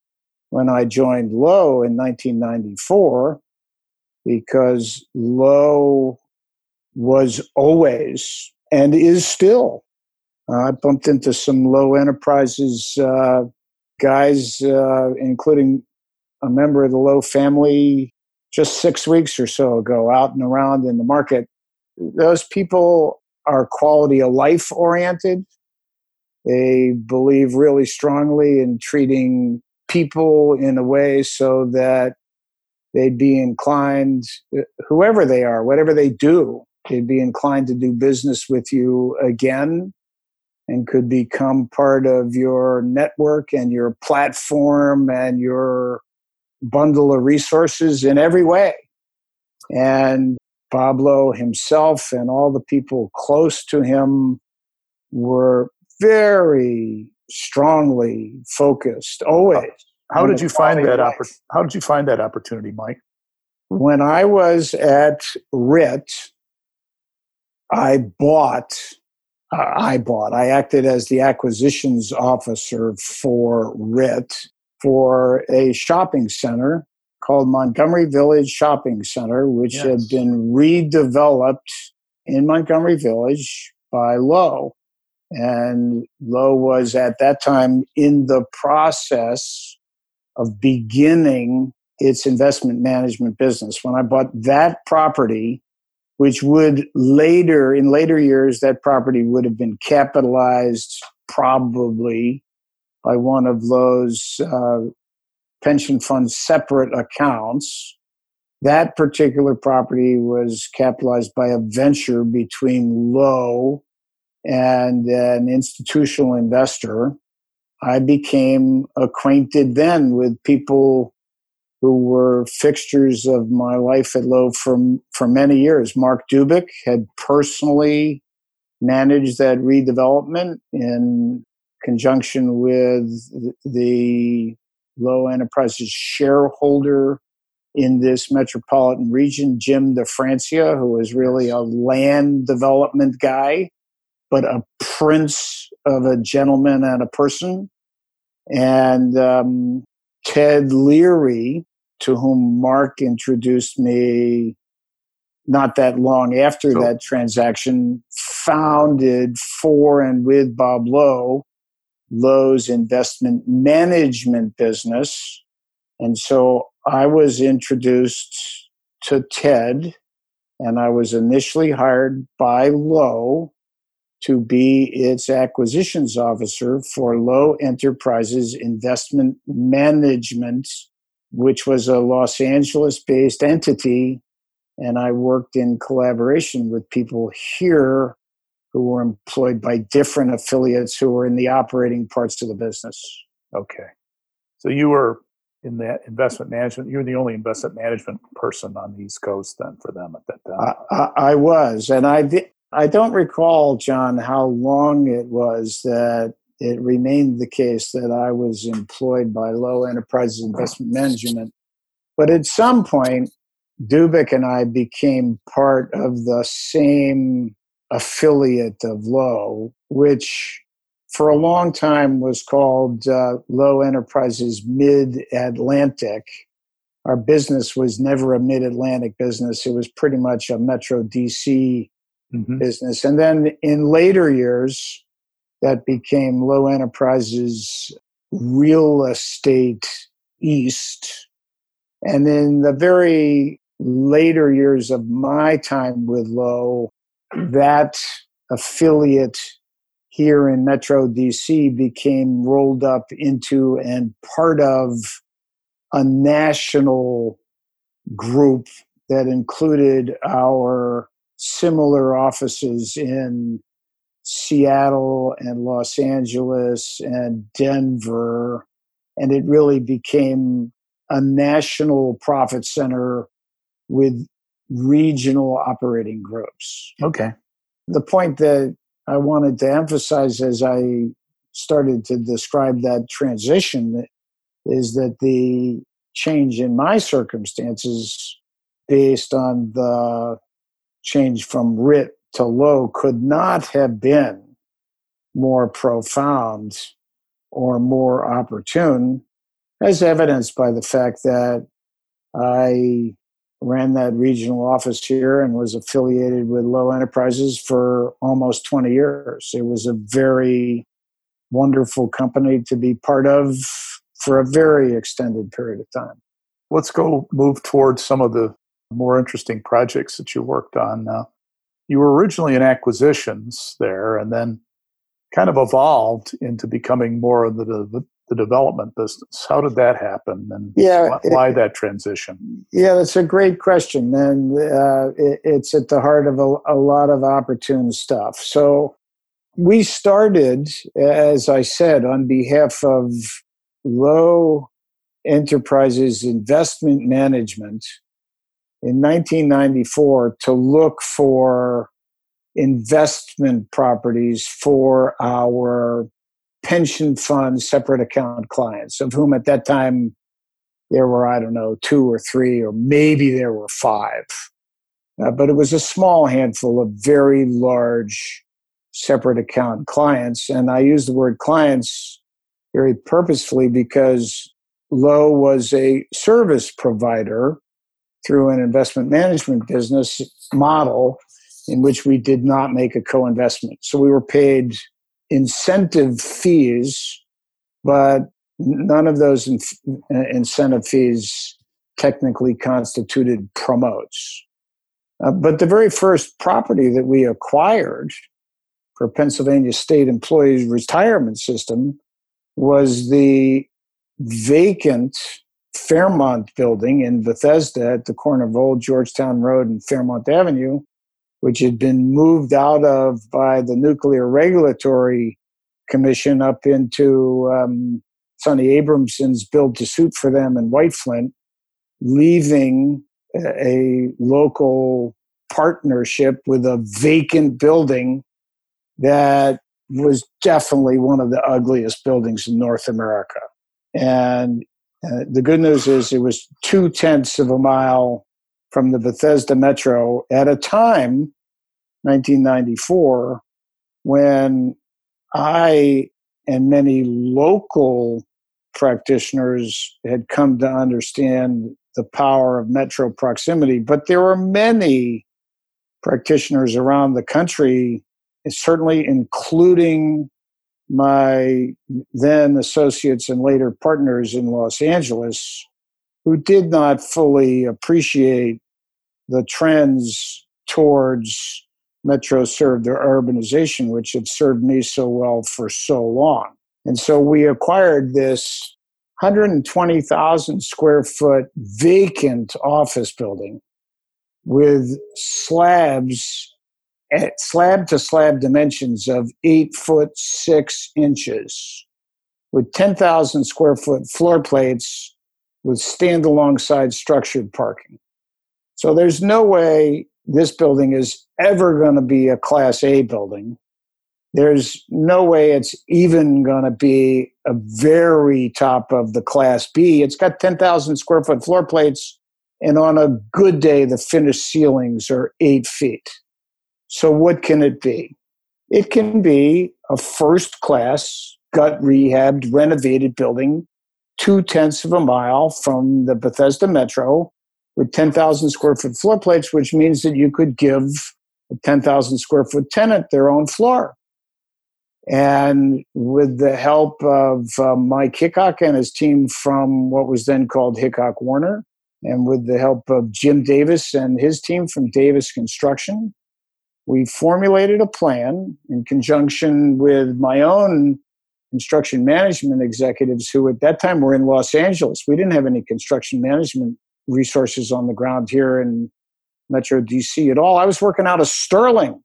when I joined Lowe in 1994 because Lowe was always and is still. Uh, I bumped into some Lowe Enterprises uh, guys, uh, including a member of the Lowe family just six weeks or so ago out and around in the market. Those people are quality of life oriented. They believe really strongly in treating people in a way so that they'd be inclined, whoever they are, whatever they do, they'd be inclined to do business with you again and could become part of your network and your platform and your bundle of resources in every way. And Bob Lowe himself and all the people close to him were very strongly focused always. How did you find that oppor- how did you find that opportunity, Mike? When I was at WRIT, I bought uh, I bought. I acted as the acquisitions officer for WRIT for a shopping center called Montgomery Village Shopping Center, which yes. had been redeveloped in Montgomery Village by Lowe. And Lowe was at that time in the process of beginning its investment management business. When I bought that property, which would later, in later years, that property would have been capitalized probably by one of Lowe's uh, pension fund separate accounts. That particular property was capitalized by a venture between Lowe and an institutional investor. I became acquainted then with people who were fixtures of my life at Lowe for, for many years. Mark Dubik had personally managed that redevelopment in conjunction with the Lowe Enterprises shareholder in this metropolitan region, Jim DeFrancia, who was really a land development guy, but a prince of a gentleman and a person. And um, Ted Leary, to whom Mark introduced me not that long after that transaction, founded for and with Bob Lowe, Lowe's investment management business. And so I was introduced to Ted, and I was initially hired by Lowe to be its acquisitions officer for Lowe Enterprises Investment Management, which was a Los Angeles based entity. And I worked in collaboration with people here who were employed by different affiliates who were in the operating parts of the business. Okay. So you were in that investment management. You were the only investment management person on the East Coast then for them at that time. I, I, I was, and I did, I don't recall, John, how long it was that it remained the case that I was employed by Lowe Enterprises Investment Management. But at some point, Dubik and I became part of the same affiliate of Lowe, which for a long time was called uh, Lowe Enterprises Mid Atlantic. Our business was never a mid Atlantic business, it was pretty much a Metro DC mm-hmm. business. And then in later years, that became Lowe Enterprises Real Estate East. And in the very later years of my time with Lowe, that affiliate here in Metro DC became rolled up into and part of a national group that included our similar offices in Seattle and Los Angeles and Denver. And it really became a national profit center with regional operating groups. Okay. The point that I wanted to emphasize as I started to describe that transition is that the change in my circumstances based on the change from WRIT to Lowe could not have been more profound or more opportune, as evidenced by the fact that I ran that regional office here and was affiliated with Lowe Enterprises for almost 20 years. It was a very wonderful company to be part of for a very extended period of time. Let's go move towards some of the more interesting projects that you worked on. Uh, you were originally in acquisitions there and then kind of evolved into becoming more of the, the, the development business. How did that happen and yeah, why, it, that transition? Yeah, that's a great question. And uh, it, it's at the heart of a, a lot of opportune stuff. So we started, as I said, on behalf of Lowe Enterprises Investment Management in 1994 to look for investment properties for our pension fund separate account clients, of whom at that time there were, I don't know, two or three, or maybe there were five. Uh, but it was a small handful of very large separate account clients. And I use the word clients very purposefully because Lowe was a service provider through an investment management business model in which we did not make a co investment. So we were paid incentive fees, but none of those in- incentive fees technically constituted promotes. Uh, but the very first property that we acquired for Pennsylvania State Employees Retirement System was the vacant Fairmont building in Bethesda at the corner of Old Georgetown Road and Fairmont Avenue, which had been moved out of by the Nuclear Regulatory Commission up into um, Sonny Abramson's build to suit for them in White Flint, leaving a local partnership with a vacant building that was definitely one of the ugliest buildings in North America. And Uh, the good news is it was two tenths of a mile from the Bethesda Metro at a time, 1994, when I and many local practitioners had come to understand the power of metro proximity. But there were many practitioners around the country, certainly including my then associates and later partners in Los Angeles, who did not fully appreciate the trends towards metro served urbanization, which had served me so well for so long. And so we acquired this 120,000 square foot vacant office building with slabs at slab to slab dimensions of eight foot six inches with 10,000 square foot floor plates with stand alongside structured parking. So there's no way this building is ever going to be a class A building there's no way it's even going to be a very top of the class B. It's got 10,000 square foot floor plates, and on a good day, the finished ceilings are eight feet. So, what can it be? It can be a first class, gut rehabbed, renovated building, two tenths of a mile from the Bethesda Metro with 10,000 square foot floor plates, which means that you could give a 10,000 square foot tenant their own floor. And with the help of uh, Mike Hickok and his team from what was then called Hickok Warner, and with the help of Jim Davis and his team from Davis Construction, we formulated a plan in conjunction with my own construction management executives who at that time were in Los Angeles. We didn't have any construction management resources on the ground here in Metro DC at all. I was working out of Sterling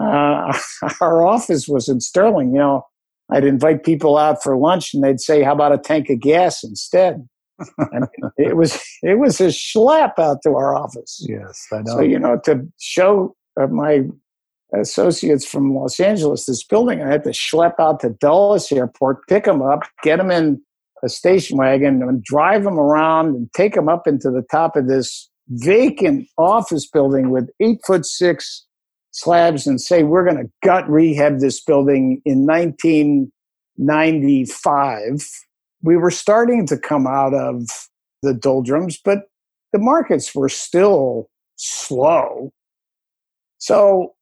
uh, [LAUGHS] our office was in Sterling. You know, I'd invite people out for lunch, and they'd say, "How about a tank of gas instead?" [LAUGHS] and it was it was a schlep out to our office. Yes, I know. So you know, to show uh, my associates from Los Angeles this building, I had to schlep out to Dulles Airport, pick them up, get them in a station wagon, and drive them around and take them up into the top of this vacant office building with eight foot six slabs and say we're going to gut rehab this building in 1995 we were starting to come out of the doldrums but the markets were still slow. So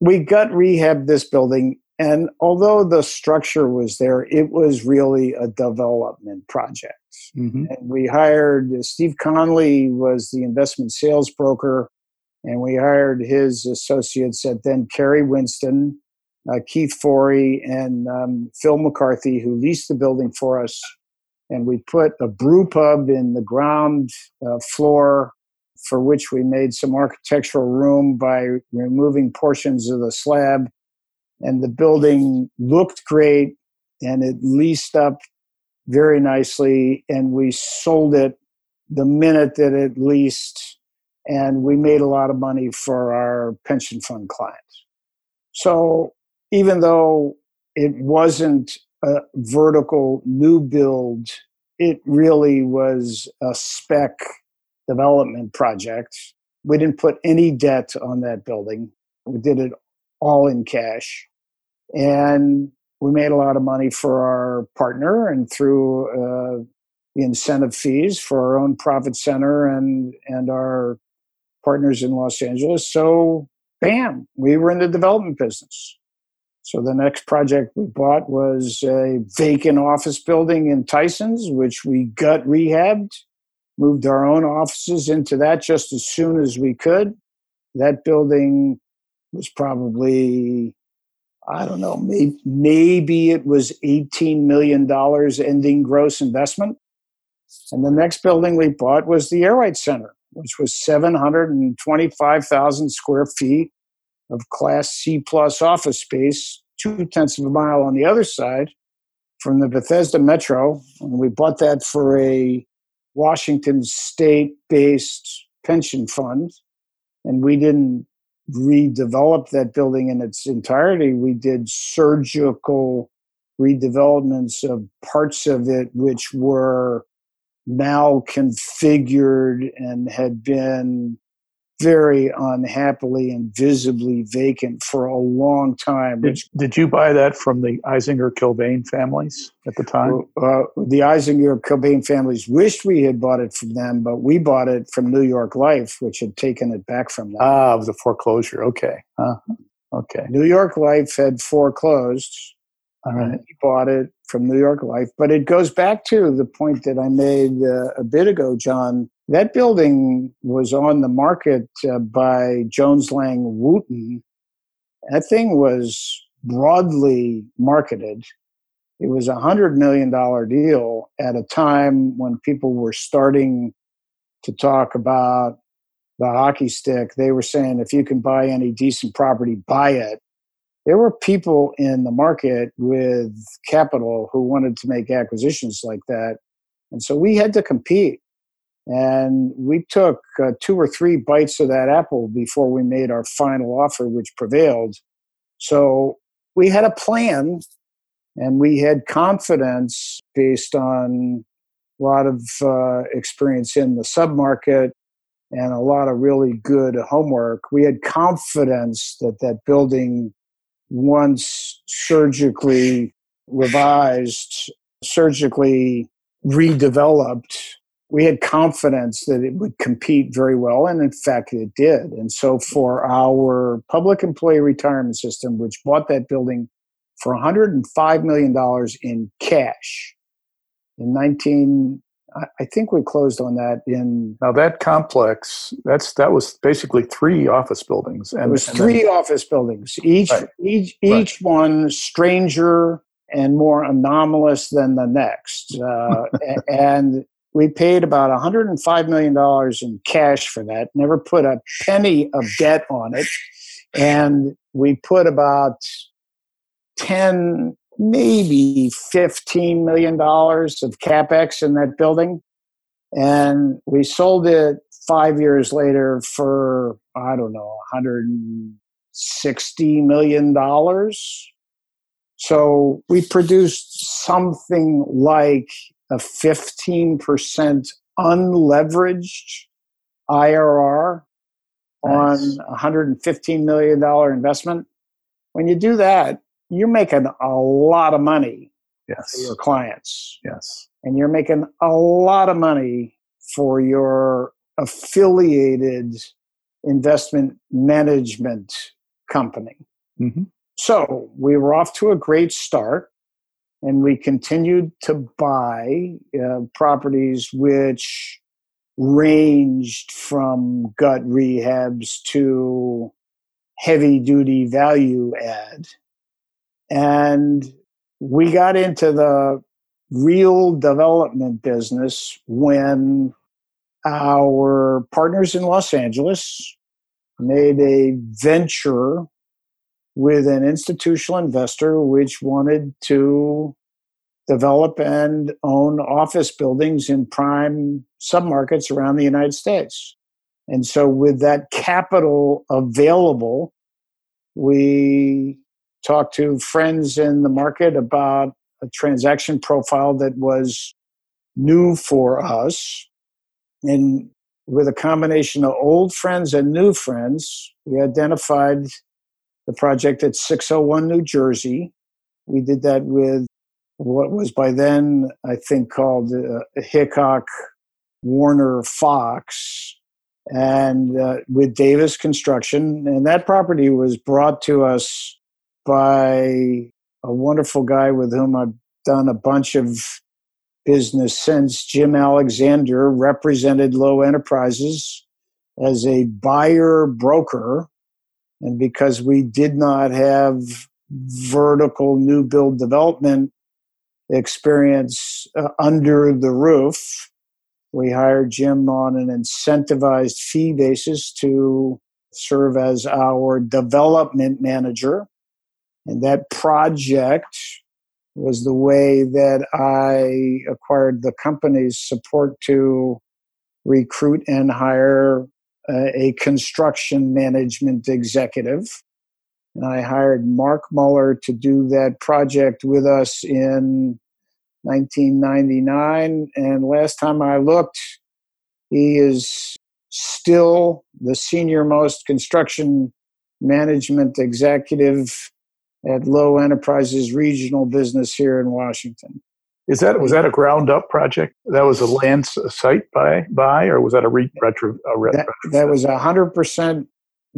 we gut rehab this building and although the structure was there it was really a development project mm-hmm. and we hired steve conley was the investment sales broker and we hired his associates at then Carey Winston, uh, Keith Forey, and um, Phil McCarthy, who leased the building for us. And we put a brew pub in the ground uh, floor, for which we made some architectural room by removing portions of the slab. And the building looked great and it leased up very nicely. And we sold it the minute that it leased and we made a lot of money for our pension fund clients. So even though it wasn't a vertical new build, it really was a spec development project. We didn't put any debt on that building. We did it all in cash. And we made a lot of money for our partner and through uh, the incentive fees for our own profit center and, and our partners in Los Angeles. So, bam, we were in the development business. So, the next project we bought was a vacant office building in Tysons, which we gut rehabbed, moved our own offices into that just as soon as we could. That building was probably I don't know, maybe, maybe it was $18 million ending gross investment. And the next building we bought was the Air Rights Center, which was 725,000 square feet of Class C plus office space, two tenths of a mile on the other side from the Bethesda Metro. And we bought that for a Washington state based pension fund. And we didn't redevelop that building in its entirety. We did surgical redevelopments of parts of it, which were malconfigured and had been very unhappily and visibly vacant for a long time. Did, did you buy that from the Eisinger Kilbane families at the time? Uh, the Eisinger Kilbane families wished we had bought it from them, but we bought it from New York Life, which had taken it back from them. Ah, it was a foreclosure. Okay. Uh, okay. New York Life had foreclosed. All right. We bought it from New York Life, but it goes back to the point that I made uh, a bit ago, John that building was on the market uh, by Jones Lang Wooten. That thing was broadly marketed. It was a $100 million deal at a time when people were starting to talk about the hockey stick. They were saying, if you can buy any decent property, buy it. There were people in the market with capital who wanted to make acquisitions like that. And so we had to compete and we took uh, two or three bites of that apple before we made our final offer, which prevailed. So we had a plan and we had confidence based on a lot of uh, experience in the submarket and a lot of really good homework. We had confidence that that building, once surgically revised, surgically redeveloped, we had confidence that it would compete very well, and in fact, it did. And so, for our public employee retirement system, which bought that building for $105 million in cash in 19, I think we closed on that in. Now that complex, that's that was basically three office buildings, and it was and three then, office buildings, each right. each each right. one stranger and more anomalous than the next. Uh, and we paid about $105 million in cash for that, never put a penny of debt on it. And we put about 10, maybe $15 million of capex in that building. And we sold it five years later for, I don't know, $160 million. So we produced something like a 15% unleveraged IRR nice. on a $115 million investment. When you do that, you're making a lot of money yes. for your clients. Yes. And you're making a lot of money for your affiliated investment management company. Mm-hmm. So we were off to a great start and we continued to buy uh, properties which ranged from gut rehabs to heavy duty value add. And we got into the real development business when our partners in Los Angeles made a venture with an institutional investor which wanted to develop and own office buildings in prime submarkets around the United States. And so, with that capital available, we talked to friends in the market about a transaction profile that was new for us. And with a combination of old friends and new friends, we identified the project at 601 New Jersey. We did that with what was by then, I think, called uh, Hickok Warner Fox, and uh, with Davis Construction. And that property was brought to us by a wonderful guy with whom I've done a bunch of business since. Jim Alexander represented Lowe Enterprises as a buyer broker and because we did not have vertical new build development experience uh, under the roof, we hired Jim on an incentivized fee basis to serve as our development manager. And that project was the way that I acquired the company's support to recruit and hire uh, a construction management executive. And I hired Mark Muller to do that project with us in 1999. And last time I looked, he is still the senior most construction management executive at Lowe Enterprises Regional Business here in Washington. Is that was that a ground up project? That was a land site by by, or was that a re- retro? A re- that, that was hundred percent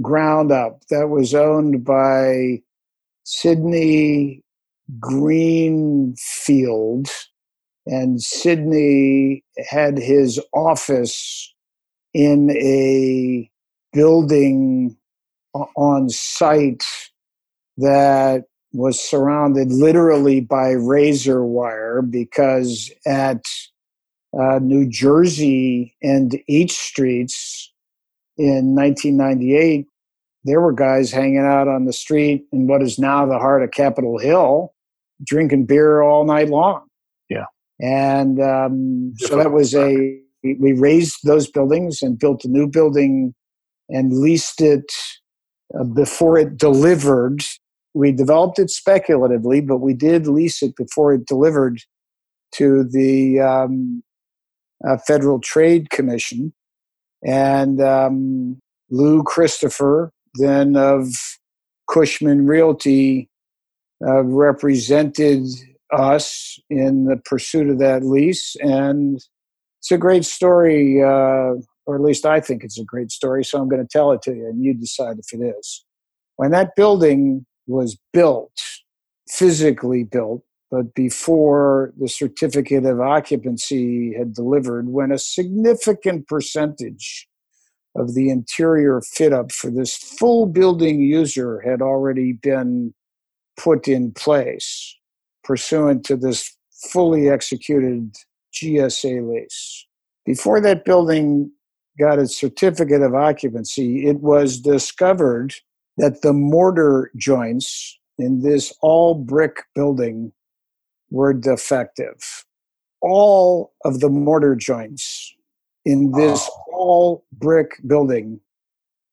ground up. That was owned by Sydney Greenfield, and Sydney had his office in a building on site that was surrounded literally by razor wire because at uh, New Jersey and H Streets in 1998, there were guys hanging out on the street in what is now the heart of Capitol Hill, drinking beer all night long. Yeah. And um, so that was a, we raised those buildings and built a new building and leased it uh, before it delivered we developed it speculatively, but we did lease it before it delivered to the um, uh, Federal Trade Commission. And um, Lou Christopher, then of Cushman Realty, uh, represented us in the pursuit of that lease. And it's a great story, uh, or at least I think it's a great story, so I'm going to tell it to you, and you decide if it is. When that building was built, physically built, but before the certificate of occupancy had delivered, when a significant percentage of the interior fit up for this full building user had already been put in place pursuant to this fully executed GSA lease. Before that building got its certificate of occupancy, it was discovered that the mortar joints in this all brick building were defective. All of the mortar joints in this oh. all brick building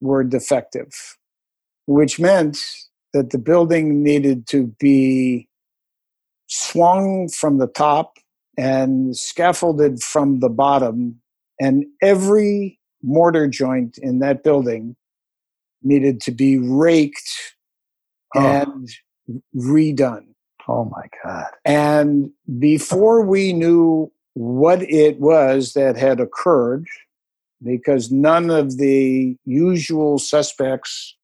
were defective, which meant that the building needed to be swung from the top and scaffolded from the bottom, and every mortar joint in that building needed to be raked oh. and redone. Oh my God. And before we knew what it was that had occurred, because none of the usual suspects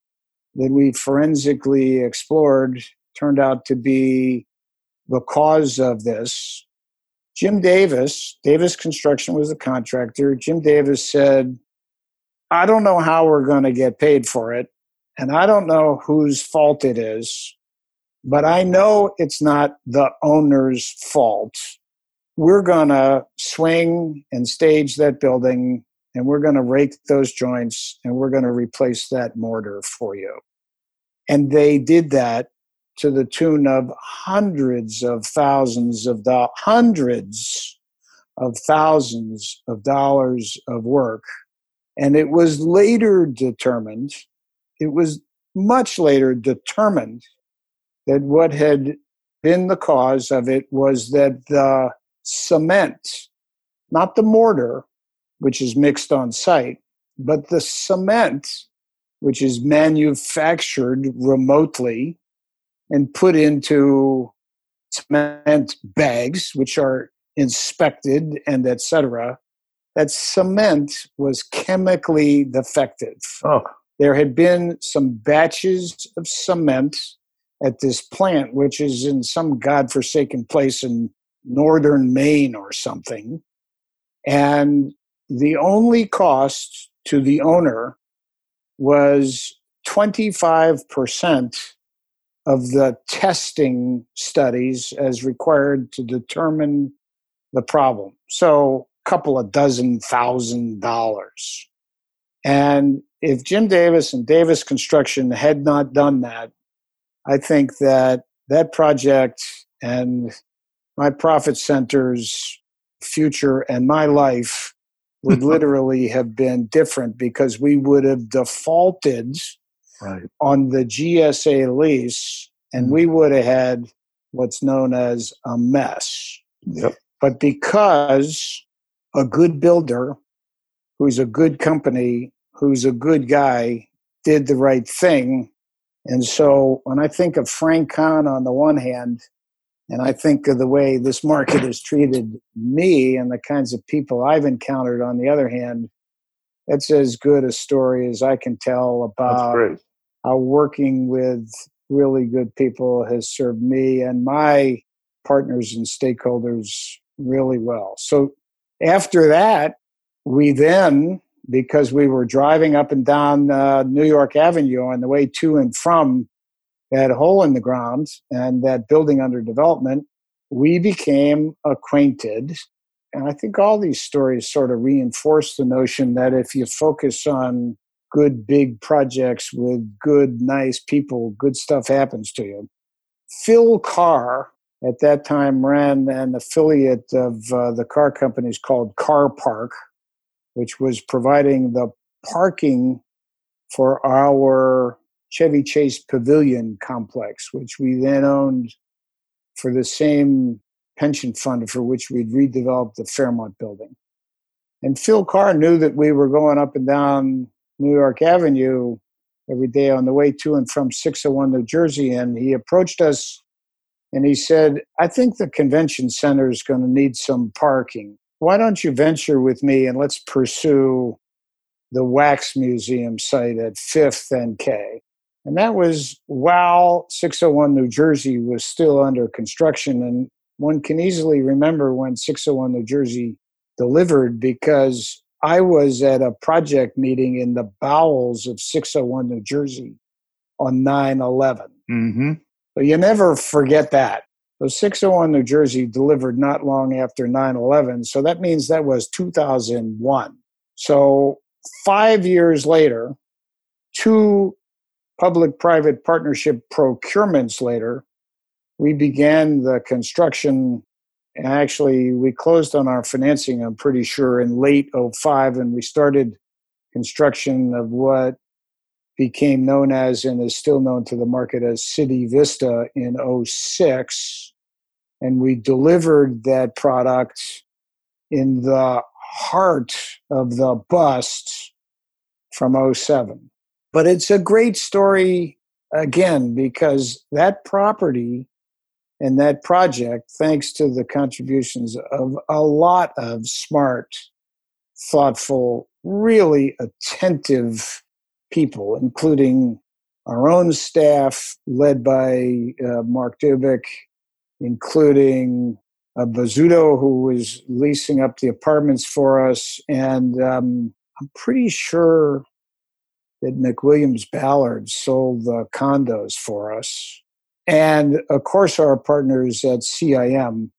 that we forensically explored turned out to be the cause of this. Jim Davis, Davis Construction was the contractor. Jim Davis said, I don't know how we're going to get paid for it. And I don't know whose fault it is, but I know it's not the owner's fault. We're going to swing and stage that building and we're going to rake those joints and we're going to replace that mortar for you. And they did that to the tune of hundreds of thousands of dollars, hundreds of thousands of dollars of work and it was later determined, it was much later determined that what had been the cause of it was that the cement, not the mortar, which is mixed on site, but the cement, which is manufactured remotely and put into cement bags, which are inspected and etc that cement was chemically defective. Oh. There had been some batches of cement at this plant, which is in some godforsaken place in northern Maine or something. And the only cost to the owner was 25% of the testing studies as required to determine the problem. So couple of dozen thousand dollars. And if Jim Davis and Davis Construction had not done that, I think that that project and my profit center's future and my life would [LAUGHS] literally have been different because we would have defaulted right. on the GSA lease and mm-hmm. we would have had what's known as a mess. Yep. But because a good builder who's a good company, who's a good guy, did the right thing. And so when I think of Frank Kahn on the one hand, and I think of the way this market has treated me and the kinds of people I've encountered on the other hand, it's as good a story as I can tell about how working with really good people has served me and my partners and stakeholders really well. So after that, we then, because we were driving up and down uh, New York Avenue on the way to and from that hole in the ground and that building under development, we became acquainted. And I think all these stories sort of reinforce the notion that if you focus on good big projects with good, nice people, good stuff happens to you. Phil Carr at that time ran an affiliate of uh, the car companies called Car Park, which was providing the parking for our Chevy Chase Pavilion complex, which we then owned for the same pension fund for which we'd redeveloped the Fairmont building. And Phil Carr knew that we were going up and down New York Avenue every day on the way to and from 601 New Jersey. And he approached us and he said, I think the convention center is going to need some parking. Why don't you venture with me and let's pursue the Wax Museum site at 5th and K? And that was while 601 New Jersey was still under construction. And one can easily remember when 601 New Jersey delivered because I was at a project meeting in the bowels of 601 New Jersey on 9 11. Mm-hmm. So you never forget that. So 601 New Jersey delivered not long after 9 11. So that means that was 2001. So five years later, two public private partnership procurements later, we began the construction and actually, we closed on our financing, I'm pretty sure, in late 05, and we started construction of what became known as and is still known to the market as City Vista in 06. And we delivered that product in the heart of the bust from 07. But it's a great story again because that property and that project, thanks to the contributions of a lot of smart, thoughtful, really attentive people, including our own staff, led by uh, Mark Dubik, including uh, Bozzuto, who was leasing up the apartments for us. And um, I'm pretty sure that McWilliams Ballard sold the condos for us and of course our partners at CIM,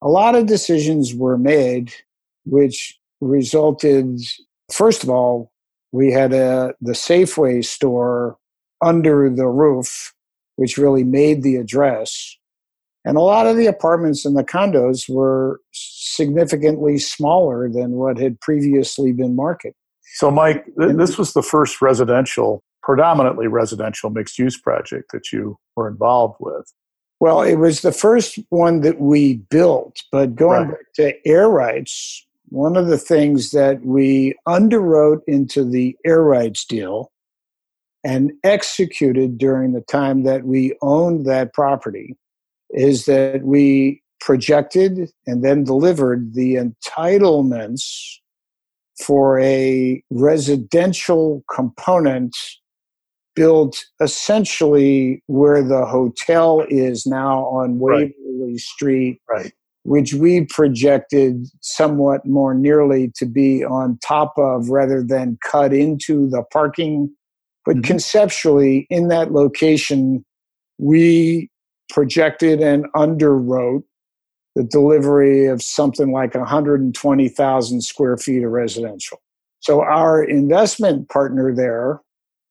a lot of decisions were made which resulted, first of all, we had a, the Safeway store under the roof, which really made the address. And a lot of the apartments and the condos were significantly smaller than what had previously been marketed. So, Mike, th- this was the first residential predominantly residential mixed use project that you were involved with. Well, it was the first one that we built, but going right. back to air rights, one of the things that we underwrote into the air rights deal and executed during the time that we owned that property is that we projected and then delivered the entitlements for a residential component built essentially where the hotel is now on Waverly right. Street, right. Which we projected somewhat more nearly to be on top of rather than cut into the parking. But mm-hmm. conceptually, in that location, we projected and underwrote the delivery of something like 120,000 square feet of residential. So our investment partner there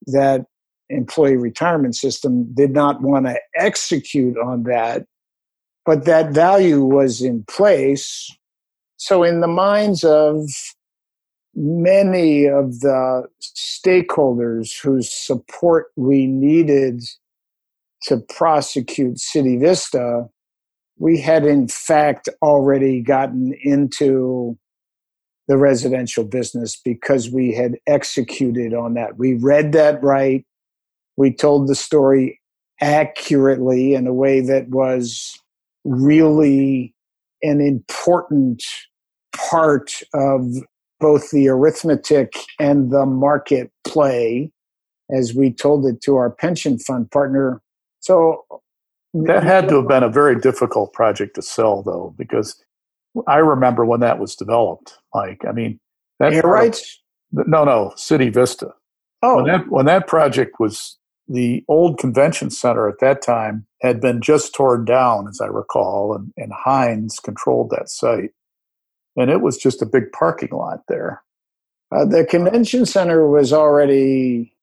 that employee retirement system did not want to execute on that, but that value was in place. So, in the minds of many of the stakeholders whose support we needed to prosecute City Vista, we had in fact already gotten into the residential business because we had executed on that. We read that right. We told the story accurately in a way that was really an important part of both the arithmetic and the market play as we told it to our pension fund partner. So that had to have been a very difficult project to sell, though, because I remember when that was developed, Mike. I mean, that Air rights? no, no, City Vista. Oh, when that when that project was the old convention center at that time had been just torn down, as I recall, and, and Hines controlled that site, and it was just a big parking lot there. Uh, the convention center was already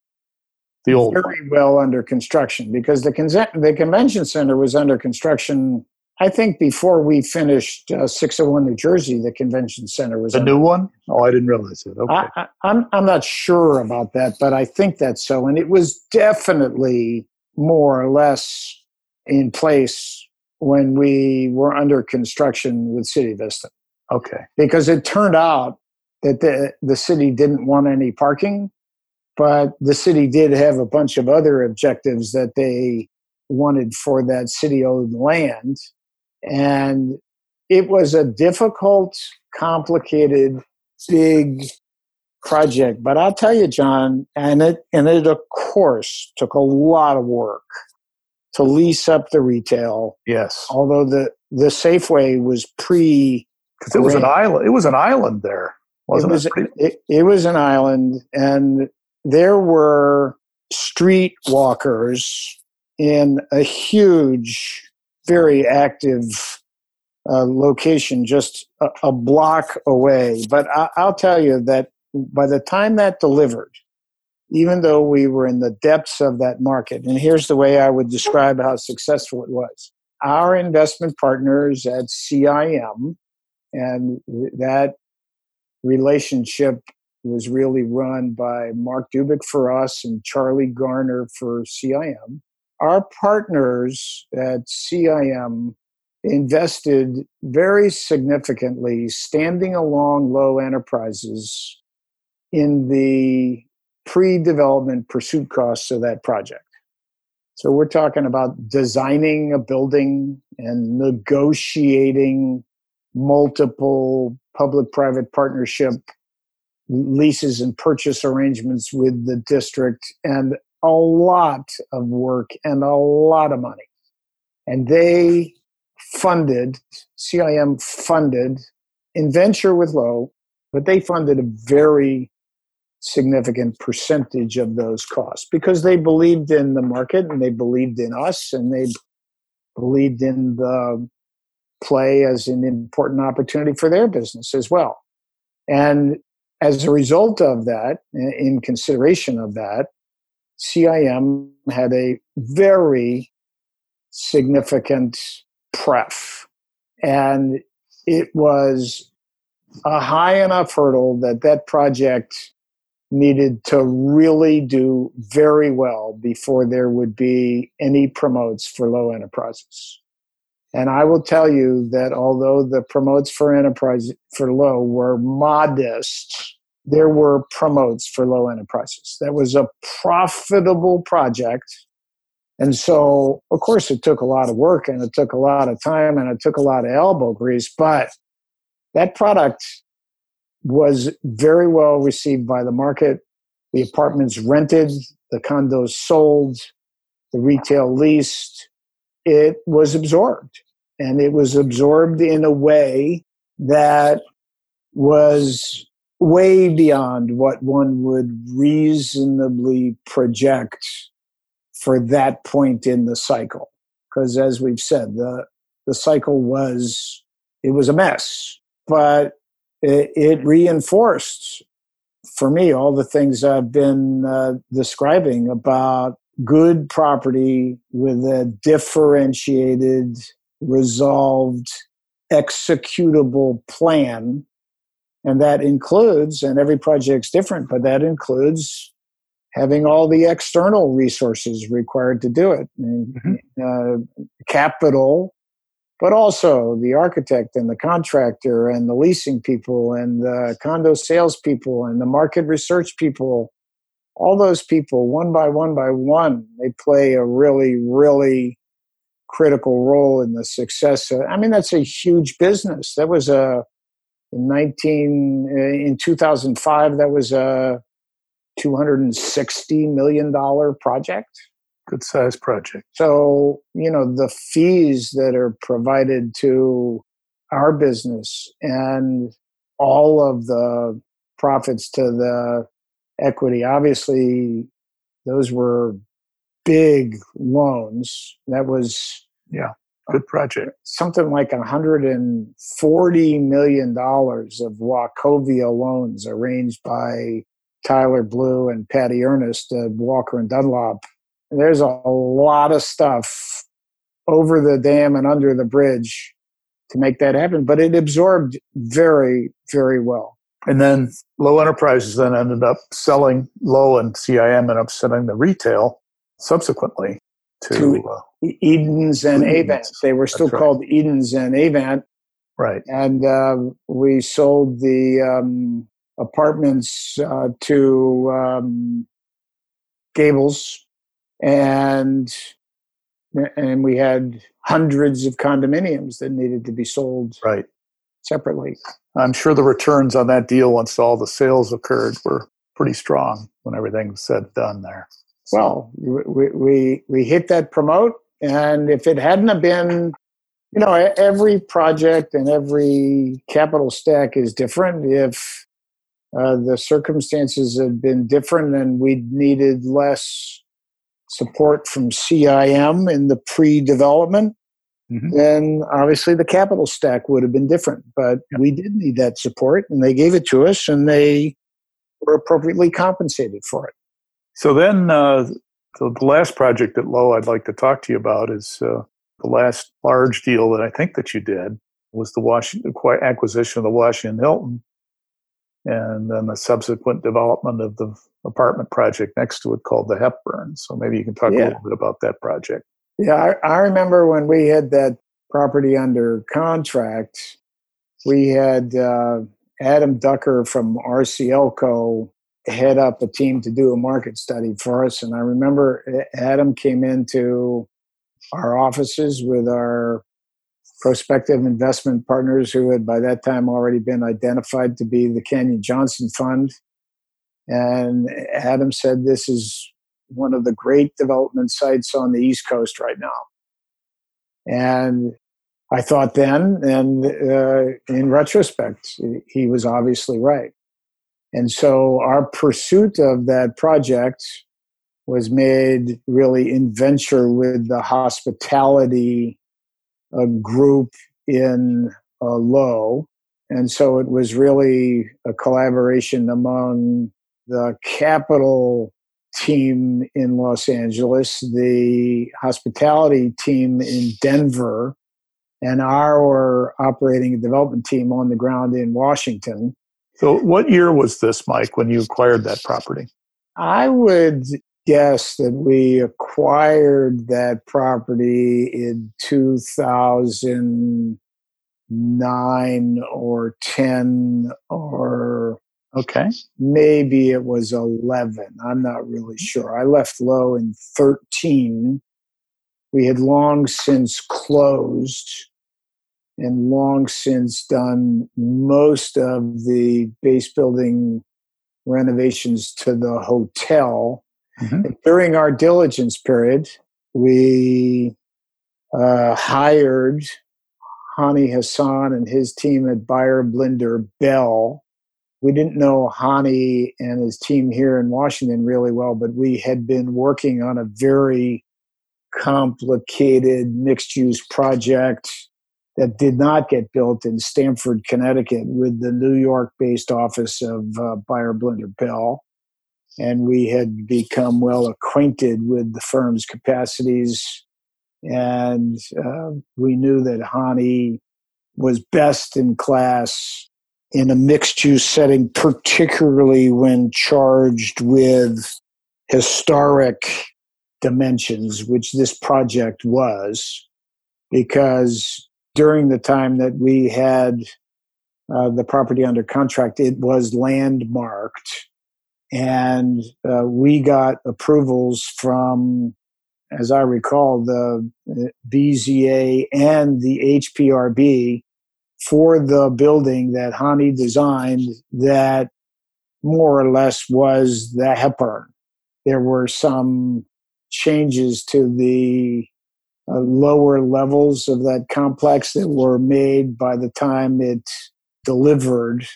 the old very one. well under construction because the con- the convention center was under construction. I think before we finished uh, 601 New Jersey, the convention center was a new one. Oh, I didn't realize it. Okay, I, I, I'm I'm not sure about that, but I think that's so, and it was definitely more or less in place when we were under construction with City Vista. Okay, because it turned out that the the city didn't want any parking but the city did have a bunch of other objectives that they wanted for that city owned land. And it was a difficult, complicated, big project. But I'll tell you, John, and it and it of course took a lot of work to lease up the retail. Yes. Although the the Safeway was pre because it was an island. It was an island there, wasn't it? Was, it, it, it was an island, and there were street walkers in a huge, very active uh, location just a, a, block away. But I, I'll tell you that by the time that delivered, even though we were in the depths of that market, and here's the way I would describe how successful it was. Our investment partners at CIM, and that relationship was really run by Mark Dubik for us and Charlie Garner for CIM. Our partners at CIM invested very significantly standing along Lowe enterprises in the pre development pursuit costs of that project. So we're talking about designing a building and negotiating multiple public private partnership leases and purchase arrangements with the district and a lot of work and a lot of money. And they funded, CIM funded InVenture with Lowe, but they funded a very significant percentage of those costs because they believed in the market and they believed in us and they believed in the play as an important opportunity for their business as well. And as a result of that, in consideration of that, CIM had a very significant pref. And it was a high enough hurdle that that project needed to really do very well before there would be any promotes for Lowe enterprises. And I will tell you that although the promotes for enterprise for Lowe were modest, there were promotes for Lowe enterprises. That was a profitable project. And so, of course, it took a lot of work and it took a lot of time and it took a lot of elbow grease, but that product was very well received by the market. The apartments rented, the condos sold, the retail leased. It was absorbed. And it was absorbed in a way that was way beyond what one would reasonably project for that point in the cycle. Because as we've said, the, the cycle was, it was a mess, but it, it reinforced for me all the things I've been uh, describing about good property with a differentiated, resolved, executable plan and that includes, and every project's different, but that includes having all the external resources required to do it. Mm-hmm. Uh, capital but also the architect and the contractor and the leasing people and the condo salespeople and the market research people. All those people, one by one by one, they play a really, really critical role in the success. Of, I mean, that's a huge business. That was a in 19 uh, in 2005 that was a 260 million dollar project. Good size project. So you know the fees that are provided to our business and all of the profits to the equity obviously those were big loans. That was yeah good project. Something like 140 million dollars of wachovia loans arranged by tyler blue and patty ernest at walker and dunlop. And there's a lot of stuff over the dam and under the bridge to make that happen but it absorbed very very well. And then Lowe enterprises then ended up selling Lowe and cim ended up selling the retail subsequently to, to uh, Edens and Edens. Avant. They were still right. called Edens and Avant. Right. And uh, we sold the um, apartments uh, to um, Gables, and and we had hundreds of condominiums that needed to be sold. Right. Separately. I'm sure the returns on that deal, once all the sales occurred, were pretty strong when everything was said done there. Well, we, we, we hit that promote and if it hadn't have been, you know, every project and every capital stack is different. If uh, the circumstances had been different and we'd needed less support from CIM in the pre development, mm-hmm. then obviously the capital stack would have been different. But yep. we did need that support and they gave it to us and they were appropriately compensated for it. So then uh, the last project at Lowe I'd like to talk to you about is uh, the last large deal that I think that you did was the Washington acquisition of the Washington Hilton, and then the subsequent development of the apartment project next to it called the Hepburn. So maybe you can talk yeah. a little bit about that project. Yeah, I, I remember when we had that property under contract, we had uh, Adam Ducker from RCLCO head up a team to do a market study for us. And I remember Adam came into our offices with our prospective investment partners who had by that time already been identified to be the Canyon Johnson Fund. And Adam said, This is one of the great development sites on the East Coast right now. And I thought then, and uh, in retrospect, he was obviously right. And so our pursuit of that project was made really in venture with the hospitality uh, group in uh, Lowe. And so it was really a collaboration among the capital team in Los Angeles, the hospitality team in Denver, and our operating development team on the ground in Washington. So, what year was this, Mike, when you acquired that property? I would guess that we acquired that property in 2009 or 10 or okay. maybe it was 11 i'm not really mm. sure. I left Lowe in 13 we had long since closed and long since done most of the base building renovations to the hotel. Mm-hmm. During our diligence period, we uh, hired Hani Hassan and his team at Beyer Blinder Belle. We didn't know Hani and his team here in Washington really well, but we had been working on a very complicated mixed use project that did not get built in Stamford, Connecticut, with the New York based office of uh, Beyer Blinder Belle. And we had become well acquainted with the firm's capacities. And uh, we knew that Hani was best in class in a mixed use setting, particularly when charged with historic dimensions, which this project was, because during the time that we had uh, the property under contract, it was landmarked. And uh, we got approvals from, as I recall, the uh, BZA and the HPRB for the building that Hani designed that more or less was the Hepburn. There were some changes to the uh, lower levels of that complex that were made by the time it delivered.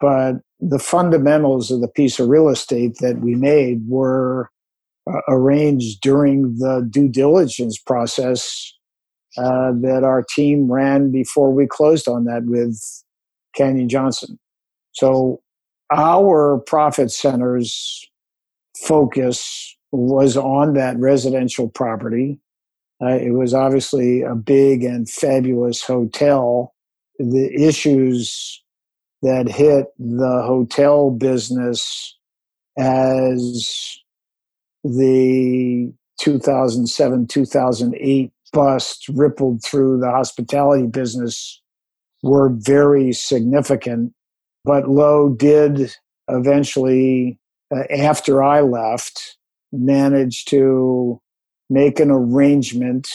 But the fundamentals of the piece of real estate that we made were uh, arranged during the due diligence process uh, that our team ran before we closed on that with Canyon Johnson. So our profit center's focus was on that residential property. Uh, it was obviously a big and fabulous hotel. The issues that hit the hotel business as the 2007 2008 bust rippled through the hospitality business were very significant. But Lowe did eventually, uh, after I left, manage to make an arrangement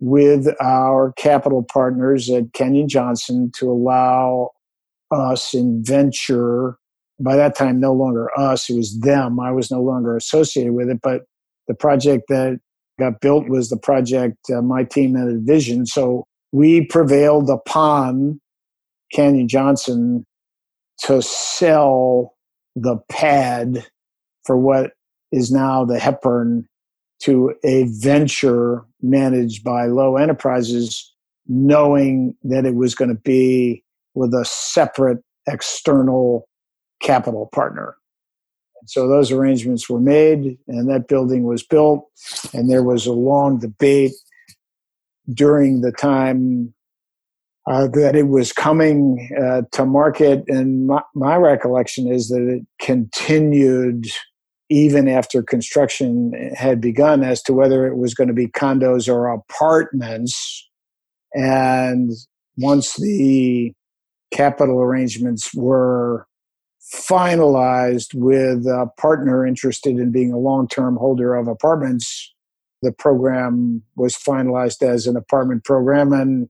with our capital partners at Canyon Johnson to allow us in venture. By that time, no longer us, it was them. I was no longer associated with it, but the project that got built was the project uh, my team had envisioned. So we prevailed upon Canyon Johnson to sell the pad for what is now the Hepburn to a venture managed by Lowe Enterprises, knowing that it was going to be with a separate external capital partner. So those arrangements were made, and that building was built. And there was a long debate during the time uh, that it was coming uh, to market. And my, my, recollection is that it continued even after construction had begun as to whether it was going to be condos or apartments. And once the capital arrangements were finalized with a partner interested in being a long term holder of apartments. The program was finalized as an apartment program. And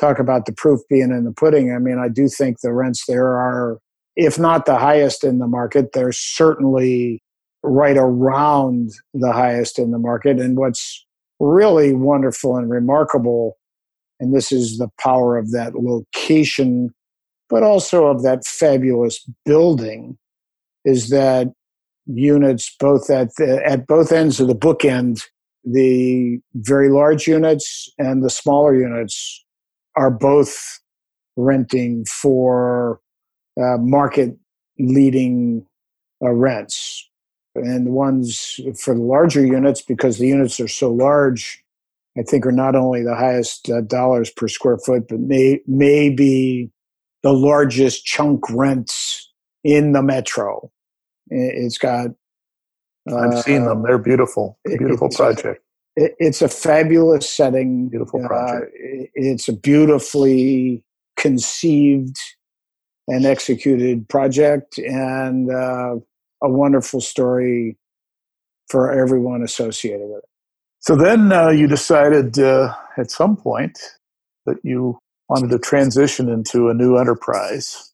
talk about the proof being in the pudding. I mean, I do think the rents there are, if not the highest in the market, they're certainly right around the highest in the market. And what's really wonderful and remarkable, and this is the power of that location but also of that fabulous building, is that units both at the, at both ends of the bookend, the very large units and the smaller units are both renting for uh, market leading uh, rents. And the ones for the larger units, because the units are so large, I think are not only the highest uh, dollars per square foot, but may, may be the largest chunk rents in the metro. It's got. Uh, I've seen them. They're beautiful. Beautiful it's project. A, it's a fabulous setting. Beautiful uh, project. Uh, it's a beautifully conceived and executed project, and uh, a wonderful story for everyone associated with it. So then uh, you decided uh, at some point that you wanted to transition into a new enterprise.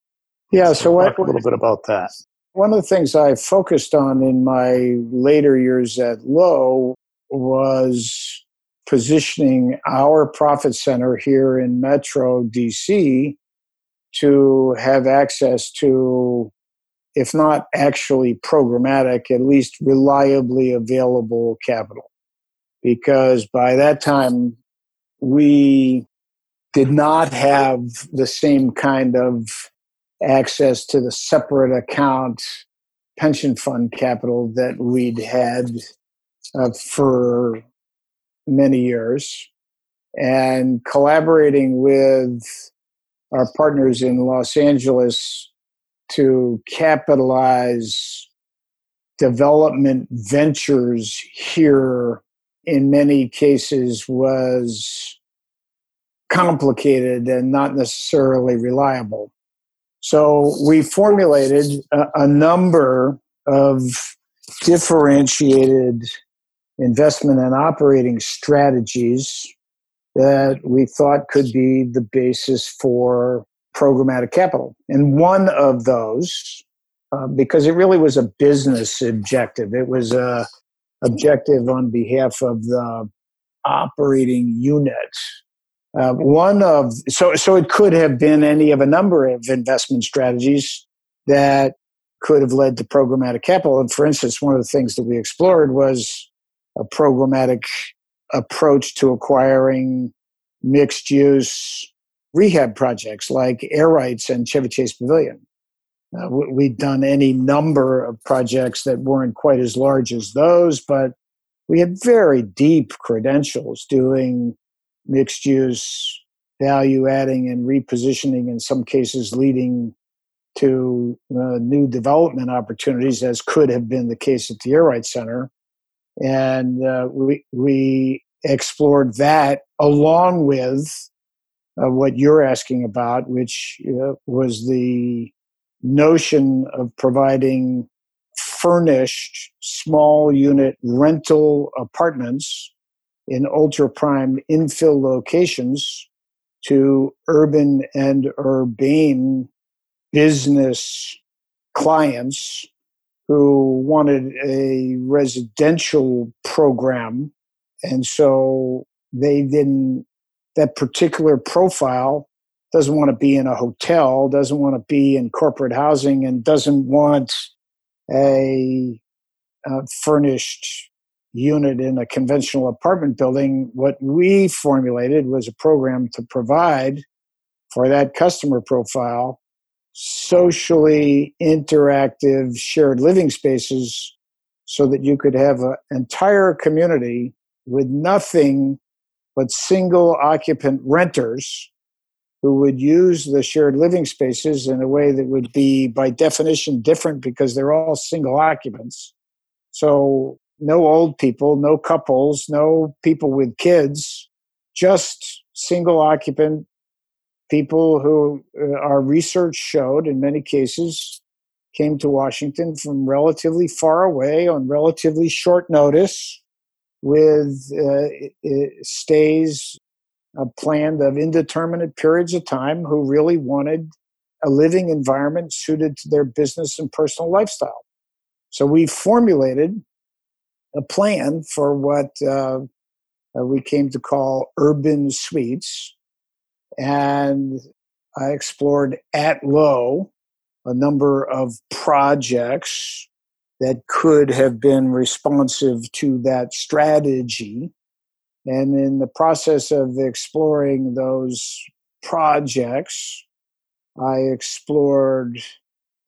Yeah, so, so what, a little bit about that. One of the things I focused on in my later years at Lowe was positioning our profit center here in Metro DC to have access to, if not actually programmatic, at least reliably available capital. Because by that time, we did not have the same kind of access to the separate account pension fund capital that we'd had uh, for many years. And collaborating with our partners in Los Angeles to capitalize development ventures here in many cases was complicated and not necessarily reliable. So we formulated a, a number of differentiated investment and operating strategies that we thought could be the basis for programmatic capital. And one of those, uh, because it really was a business objective, it was a objective on behalf of the operating unit. Uh, one of so so it could have been any of a number of investment strategies that could have led to programmatic capital. And for instance, one of the things that we explored was a programmatic approach to acquiring mixed use rehab projects like Air Rights and Chevy Chase Pavilion. Uh, we'd done any number of projects that weren't quite as large as those, but we had very deep credentials doing mixed use value adding and repositioning, in some cases, leading to uh, new development opportunities, as could have been the case at the Air Rights Center. And uh, we, we explored that along with uh, what you're asking about, which uh, was the notion of providing furnished small unit rental apartments in ultra prime infill locations to urban and urbane business clients who wanted a residential program. And so they didn't, that particular profile doesn't want to be in a hotel, doesn't want to be in corporate housing, and doesn't want a, a furnished unit in a conventional apartment building. What we formulated was a program to provide for that customer profile socially interactive shared living spaces so that you could have an entire community with nothing but single occupant renters who would use the shared living spaces in a way that would be by definition different because they're all single occupants. So no old people no couples no people with kids just single occupant people who uh, our research showed in many cases came to Washington from relatively far away on relatively short notice with uh, stays uh, planned of indeterminate periods of time who really wanted a living environment suited to their business and personal lifestyle. So we formulated a plan for what uh, uh we came to call urban suites and I explored at Lowe a number of projects that could have been responsive to that strategy. And in the process of exploring those projects, I explored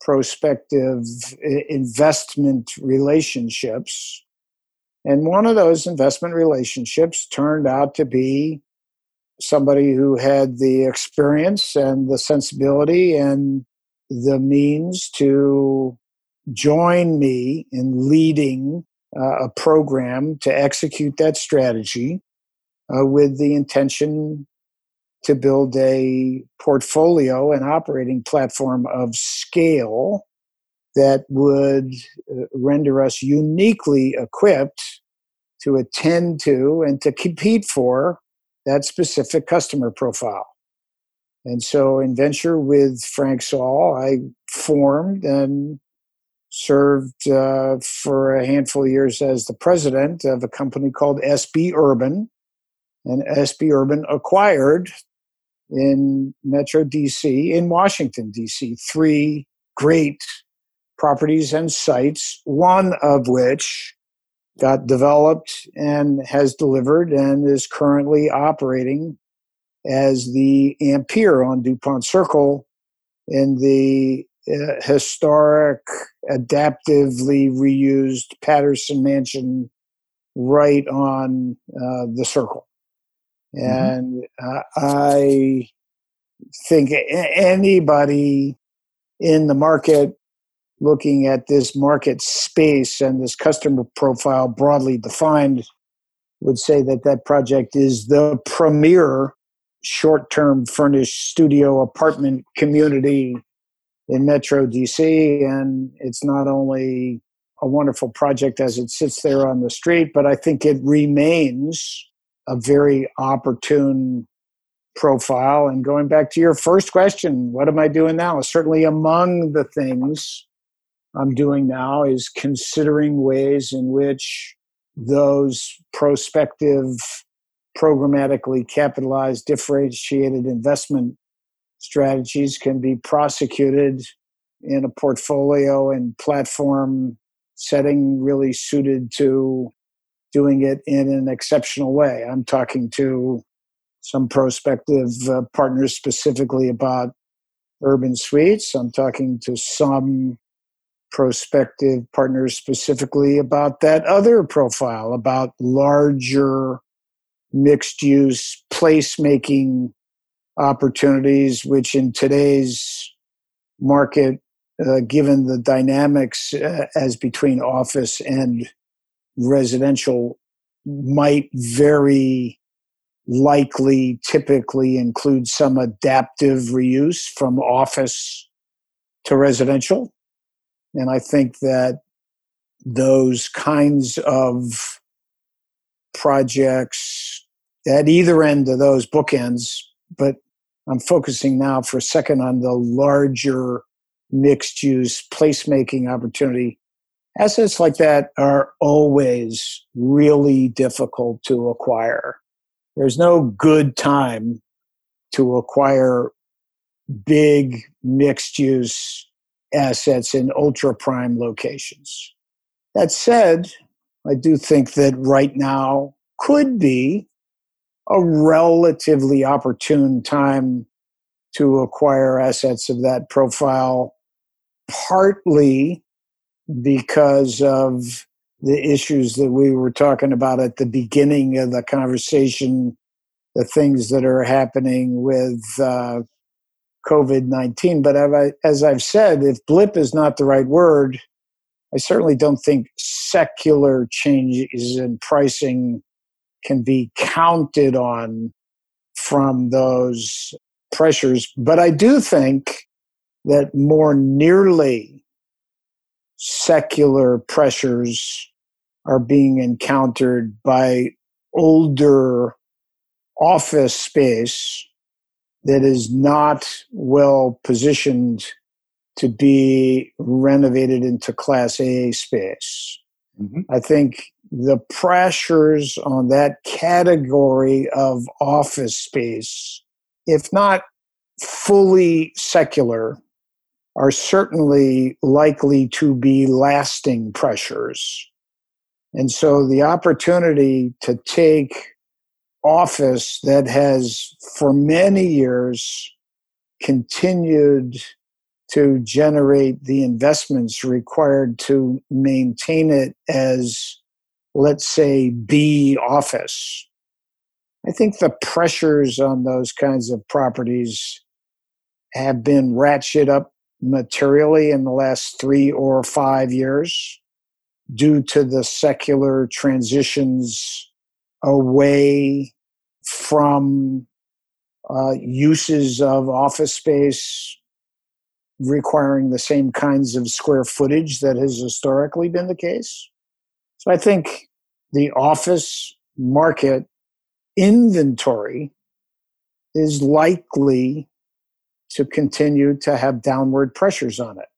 prospective investment relationships. And one of those investment relationships turned out to be somebody who had the experience and the sensibility and the means to join me in leading uh, a program to execute that strategy uh, with the intention to build a portfolio and operating platform of scale that would uh, render us uniquely equipped to attend to and to compete for that specific customer profile. And so in venture with Frank Saul, I formed and served uh, for a handful of years as the president of a company called SB Urban. And SB Urban acquired in Metro DC, in Washington, DC, three great properties and sites, one of which got developed and has delivered and is currently operating as the Ampeer on DuPont Circle in the uh, historic, adaptively reused Patterson Mansion right on uh, the circle. Mm-hmm. And uh, I think anybody in the market looking at this market space and this customer profile broadly defined would say that that project is the premier short term furnished studio apartment community in Metro DC. And it's not only a wonderful project as it sits there on the street, but I think it remains a very opportune profile. And going back to your first question, what am I doing now? Certainly among the things I'm doing now is considering ways in which those prospective, programmatically capitalized, differentiated investment strategies can be prosecuted in a portfolio and platform setting really suited to doing it in an exceptional way. I'm talking to some prospective uh, partners specifically about urban suites. I'm talking to some prospective partners specifically about that other profile, about larger mixed use placemaking opportunities, which in today's market, uh, given the dynamics uh, as between office and residential, might very likely typically include some adaptive reuse from office to residential. And I think that those kinds of projects at either end of those bookends, but I'm focusing now for a second on the larger mixed use placemaking opportunity. Assets like that are always really difficult to acquire. There's no good time to acquire big mixed use assets in ultra prime locations. That said, I do think that right now could be a relatively opportune time to acquire assets of that profile, partly because of the issues that we were talking about at the beginning of the conversation, the things that are happening with uh, COVID 19. But as I've said, if blip is not the right word, I certainly don't think secular changes in pricing can be counted on from those pressures. But I do think that more nearly secular pressures are being encountered by older office space that is not well positioned to be renovated into class A space. Mm-hmm. I think the pressures on that category of office space, if not fully secular, are certainly likely to be lasting pressures. And so the opportunity to take office that has for many years continued to generate the investments required to maintain it as, let's say, B office. I think the pressures on those kinds of properties have been ratcheted up materially in the last three or five years due to the secular transitions away from uh, uses of office space requiring the same kinds of square footage that has historically been the case. So I think the office market inventory is likely to continue to have downward pressures on it.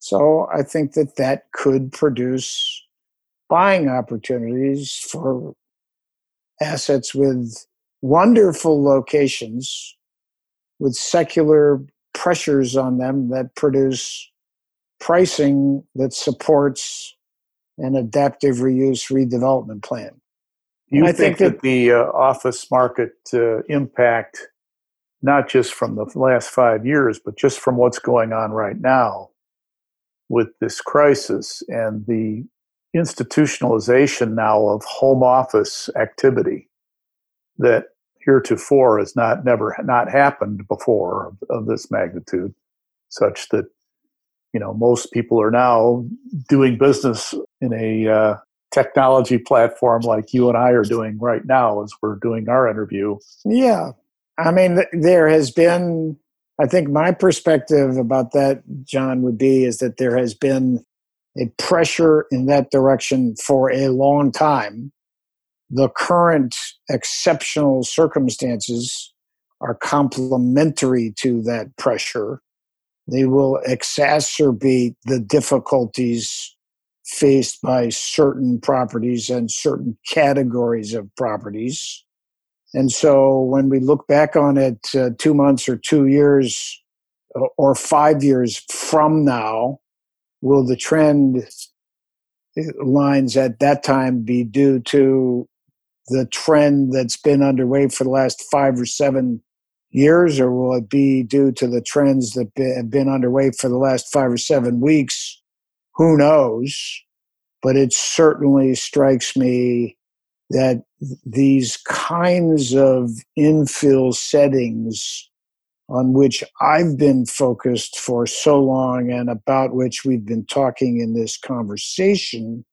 So I think that that could produce buying opportunities for assets with wonderful locations with secular pressures on them that produce pricing that supports an adaptive reuse redevelopment plan. You I think, think that, that, the uh, office market uh, impact, not just from the last five years, but just from what's going on right now with this crisis and the institutionalization now of home office activity that heretofore has not never not happened before of, of this magnitude, such that you know most people are now doing business in a uh, technology platform like you and I are doing right now as we're doing our interview. Yeah. I mean, there has been, I think my perspective about that, John, would be is that there has been a pressure in that direction for a long time. The current exceptional circumstances are complementary to that pressure. They will exacerbate the difficulties faced by certain properties and certain categories of properties. And so when we look back on it uh, two months or two years uh, or five years from now, will the trend uh, lines at that time be due to the trend that's been underway for the last five or seven years, or will it be due to the trends that have been underway for the last five or seven weeks? Who knows? But it certainly strikes me that these kinds of infill settings on which I've been focused for so long and about which we've been talking in this conversation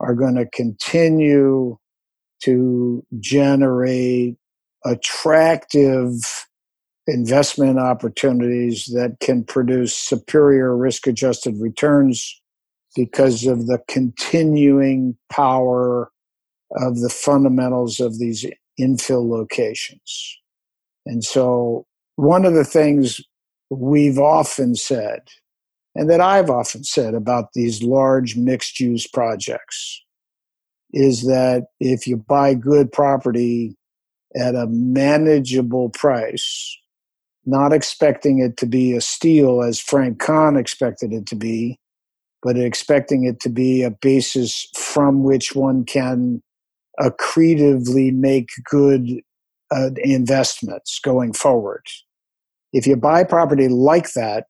are going to continue to generate attractive investment opportunities that can produce superior risk adjusted returns because of the continuing power of the fundamentals of these infill locations. And so, one of the things we've often said, and that I've often said about these large mixed use projects, is that if you buy good property at a manageable price, not expecting it to be a steal as Frank Kahn expected it to be, but expecting it to be a basis from which one can accretively make good uh, investments going forward. If you buy property like that,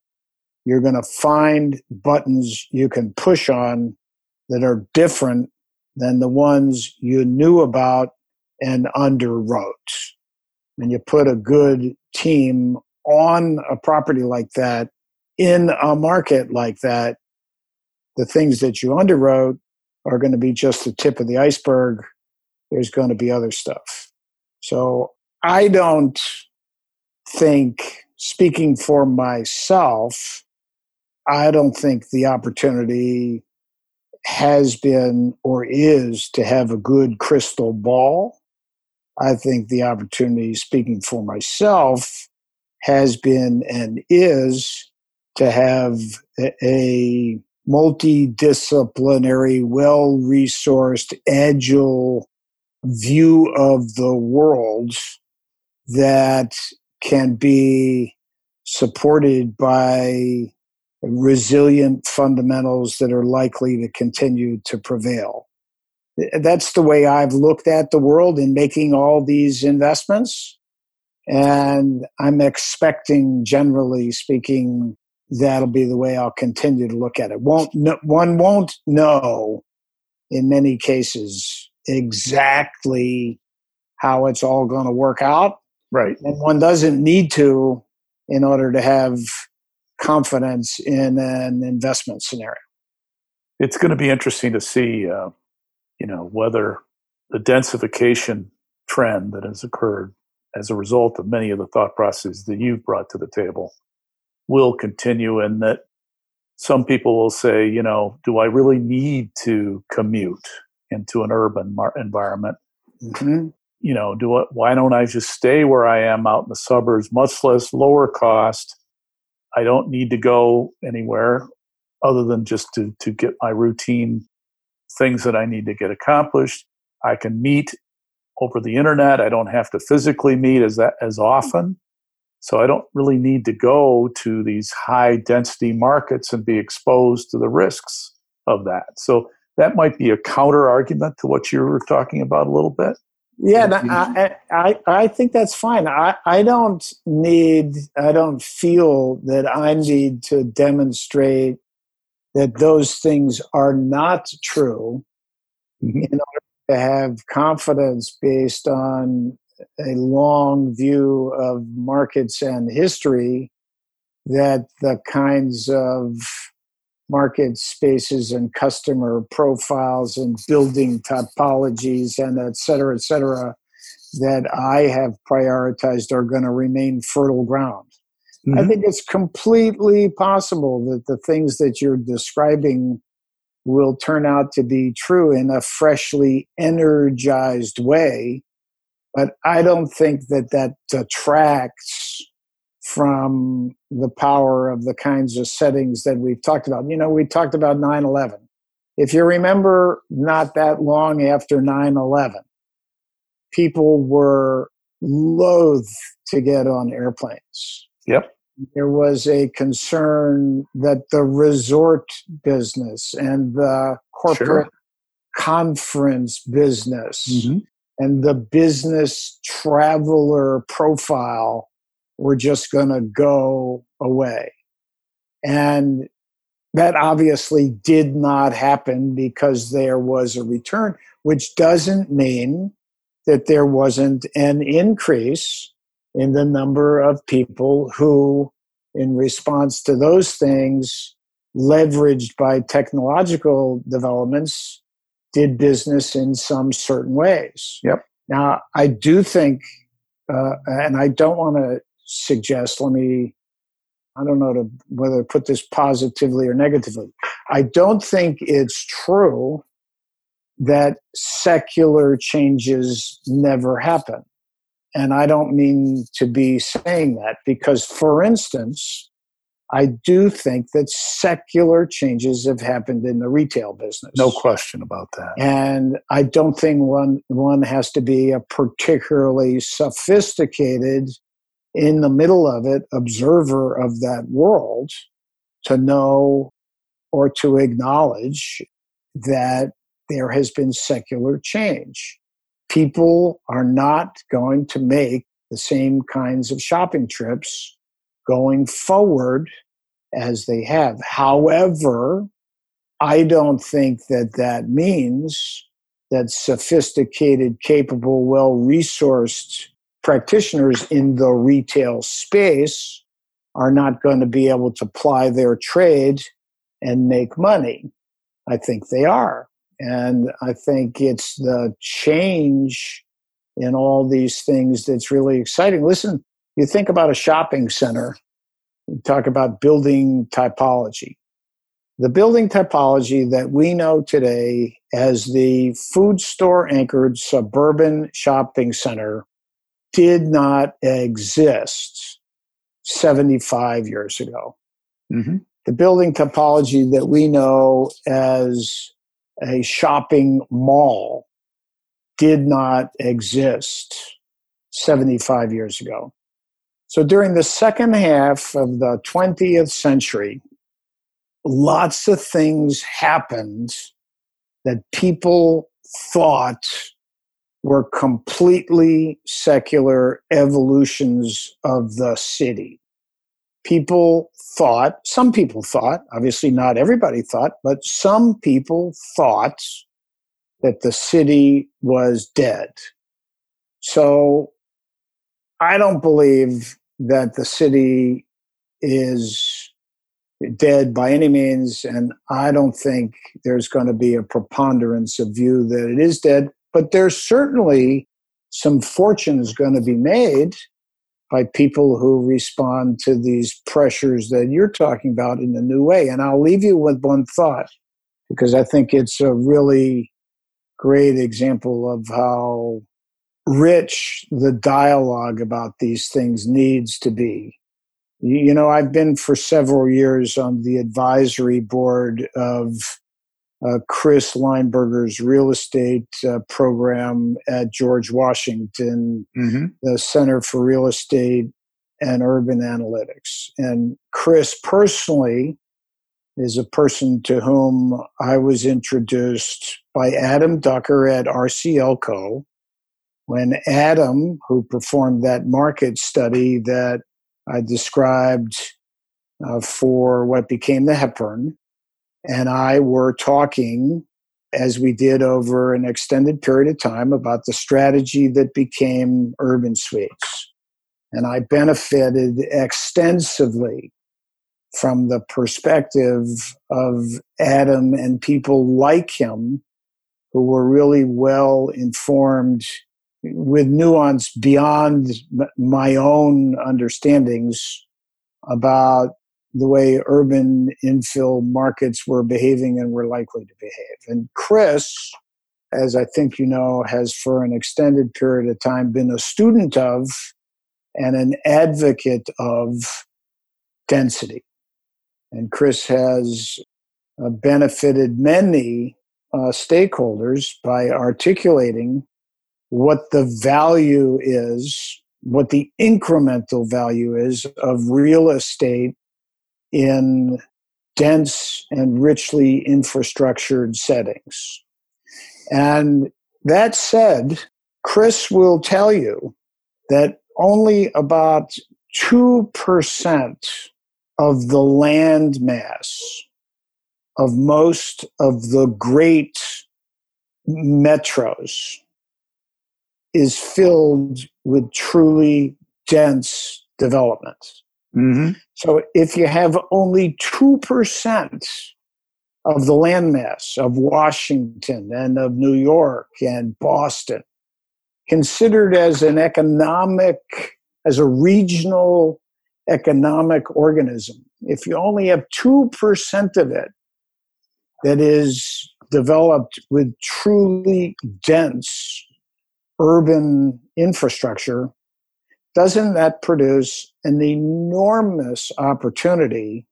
you're going to find buttons you can push on that are different than the ones you knew about and underwrote. And you put a good team on a property like that in a market like that, the things that you underwrote are going to be just the tip of the iceberg. There's going to be other stuff. So I don't think, speaking for myself, I don't think the opportunity has been or is to have a good crystal ball I think the opportunity, speaking for myself, has been and is to have a multidisciplinary, well resourced, agile view of the world that can be supported by resilient fundamentals that are likely to continue to prevail that's the way I've looked at the world in making all these investments. And I'm expecting, generally speaking, that'll be the way I'll continue to look at it. Won't one won't know in many cases exactly how it's all going to work out. Right. And one doesn't need to in order to have confidence in an investment scenario. It's going to be interesting to see uh, you know, whether the densification trend that has occurred as a result of many of the thought processes that you've brought to the table will continue and that some people will say, you know, do I really need to commute into an urban mar- environment? Mm-hmm. You know, do I, why don't I just stay where I am out in the suburbs, much less lower cost? I don't need to go anywhere other than just to to get my routine things that I need to get accomplished. I can meet over the internet. I don't have to physically meet as that as often. So I don't really need to go to these high density markets and be exposed to the risks of that. So that might be a counter argument to what you were talking about a little bit. Yeah, I, I, I think that's fine. I, I don't need, I don't feel that I need to demonstrate that those things are not true mm-hmm. in order to have confidence based on a long view of markets and history that the kinds of market spaces and customer profiles and building topologies and et cetera, et cetera, that I have prioritized are going to remain fertile ground. Mm-hmm. I think it's completely possible that the things that you're describing will turn out to be true in a freshly energized way. But I don't think that that detracts from the power of the kinds of settings that we've talked about. You know, we talked about 9 11. If you remember, not that long after 9 11, people were loath to get on airplanes. Yep. There was a concern that the resort business and the corporate sure. conference business mm-hmm. and the business traveler profile were just going to go away. And that obviously did not happen because there was a return, which doesn't mean that there wasn't an increase in the number of people who, in response to those things, leveraged by technological developments, did business in some certain ways. Yep. Now, I do think, uh, and I don't want to suggest, let me, I don't know to, whether to put this positively or negatively. I don't think it's true that secular changes never happen. And I don't mean to be saying that because, for instance, I do think that secular changes have happened in the retail business. No question about that. And I don't think one one has to be a particularly sophisticated in the middle of it observer of that world to know or to acknowledge that there has been secular change. People are not going to make the same kinds of shopping trips going forward as they have. However, I don't think that that means that sophisticated, capable, well resourced practitioners in the retail space are not going to be able to ply their trade and make money. I think they are. And I think it's the change in all these things that's really exciting. Listen, you think about a shopping center, you talk about building typology. The building typology that we know today as the food store anchored suburban shopping center did not exist 75 years ago. Mm-hmm. The building topology that we know as a shopping mall did not exist 75 years ago. So during the second half of the 20th century, lots of things happened that people thought were completely secular evolutions of the city. People thought, some people thought, obviously not everybody thought, but some people thought that the city was dead. So I don't believe that the city is dead by any means, and I don't think there's going to be a preponderance of view that it is dead. But there's certainly some fortunes going to be made by people who respond to these pressures that you're talking about in a new way. And I'll leave you with one thought because I think it's a really great example of how rich the dialogue about these things needs to be. You know, I've been for several years on the advisory board of uh, Chris Leinberger's real estate uh, program at George Washington, mm-hmm. the Center for Real Estate and Urban Analytics. And Chris personally is a person to whom I was introduced by Adam Ducker at RCL Co. When Adam, who performed that market study that I described uh, for what became the Hepburn, and I were talking as we did over an extended period of time about the strategy that became Urban Suites. And I benefited extensively from the perspective of Adam and people like him who were really well informed with nuance beyond my own understandings about the way urban infill markets were behaving and were likely to behave. And Chris, as I think you know, has for an extended period of time been a student of and an advocate of density. And Chris has uh, benefited many uh, stakeholders by articulating what the value is, what the incremental value is of real estate in dense and richly infrastructured settings. And that said, Chris will tell you that only about 2% of the land mass of most of the great metros is filled with truly dense development. Mm-hmm. So if you have only 2% of the landmass of Washington and of New York and Boston considered as an economic, as a regional economic organism, if you only have 2% of it that is developed with truly dense urban infrastructure, doesn't that produce an enormous opportunity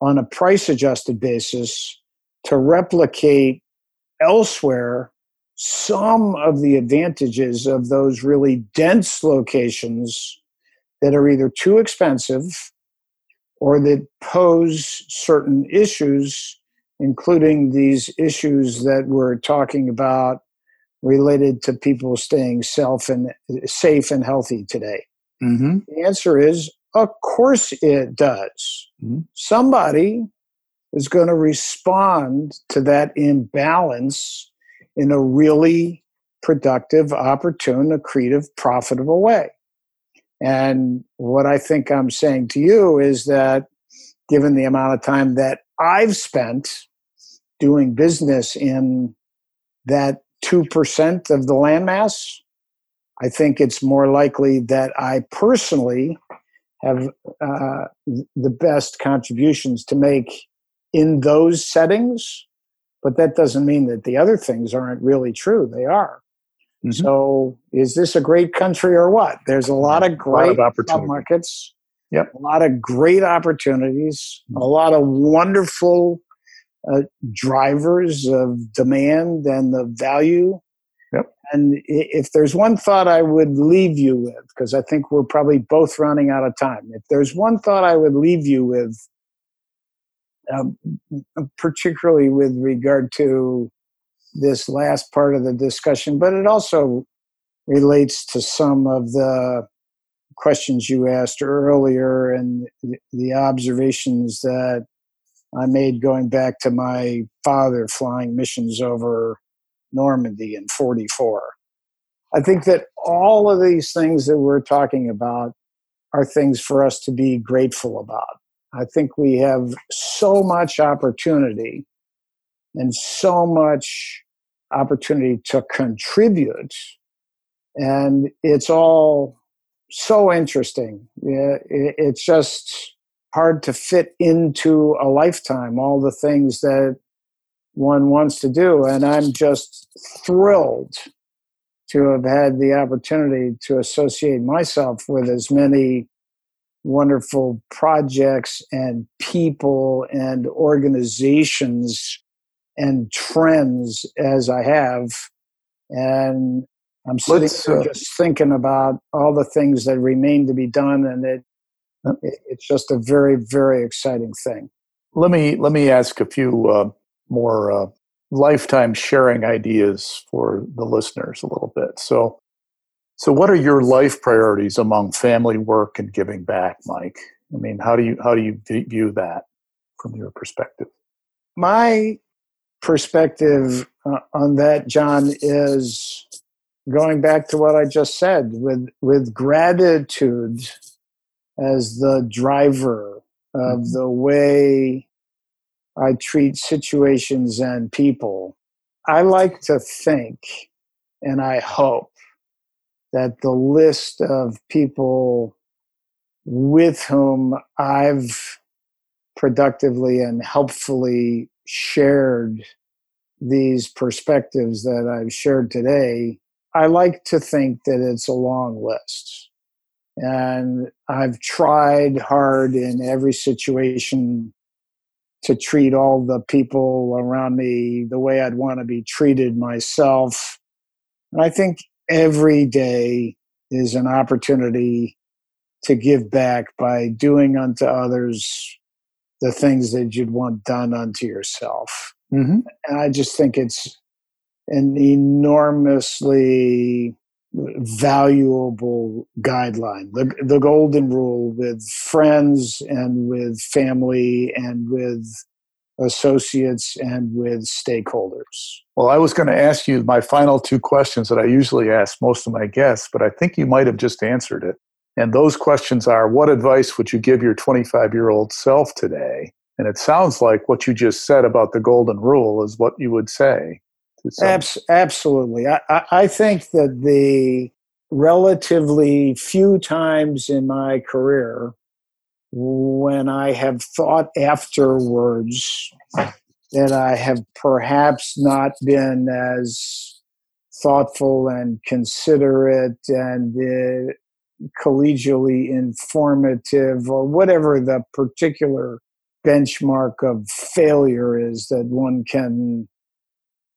on a price adjusted basis to replicate elsewhere some of the advantages of those really dense locations that are either too expensive or that pose certain issues, including these issues that we're talking about related to people staying self and safe and healthy today? Mm-hmm. The answer is, of course it does. Mm-hmm. Somebody is going to respond to that imbalance in a really productive, opportune, accretive, profitable way. And what I think I'm saying to you is that given the amount of time that I've spent doing business in that 2% of the landmass, I think it's more likely that I personally have uh, the best contributions to make in those settings. But that doesn't mean that the other things aren't really true. They are. Mm-hmm. So, is this a great country or what? There's a lot of great lot of markets. Yep. A lot of great opportunities. Mm-hmm. A lot of wonderful uh, drivers of demand and the value. Yep. And if there's one thought I would leave you with, because I think we're probably both running out of time, if there's one thought I would leave you with, um, particularly with regard to this last part of the discussion, but it also relates to some of the questions you asked earlier and the observations that I made going back to my father flying missions over Normandy in 44. I think that all of these things that we're talking about are things for us to be grateful about. I think we have so much opportunity and so much opportunity to contribute. And it's all so interesting. It's just hard to fit into a lifetime all the things that one wants to do. And I'm just thrilled to have had the opportunity to associate myself with as many wonderful projects and people and organizations and trends as I have. And I'm sitting uh, just thinking about all the things that remain to be done, and it, it's just a very, very exciting thing. Let me let me ask a few uh, more uh, lifetime sharing ideas for the listeners a little bit. So, so what are your life priorities among family, work, and giving back, Mike? I mean, how do you how do you view that from your perspective? My perspective uh, on that, John, is going back to what I just said with with gratitude as the driver of mm-hmm. the way I treat situations and people. I like to think and I hope that the list of people with whom I've productively and helpfully shared these perspectives that I've shared today, I like to think that it's a long list. And I've tried hard in every situation to treat all the people around me the way I'd want to be treated myself. And I think every day is an opportunity to give back by doing unto others the things that you'd want done unto yourself. Mm-hmm. And I just think it's an enormously valuable guideline. The, the golden rule with friends and with family and with associates and with stakeholders. Well i was going to ask you my final two questions that i usually ask most of my guests but i think you might have just answered it. And those questions are what advice would you give your 25 year old self today? And it sounds like what you just said about the golden rule is what you would say Abs- absolutely. I, I think that the relatively few times in my career when I have thought afterwards that I have perhaps not been as thoughtful and considerate and uh, collegially informative or whatever the particular benchmark of failure is that one can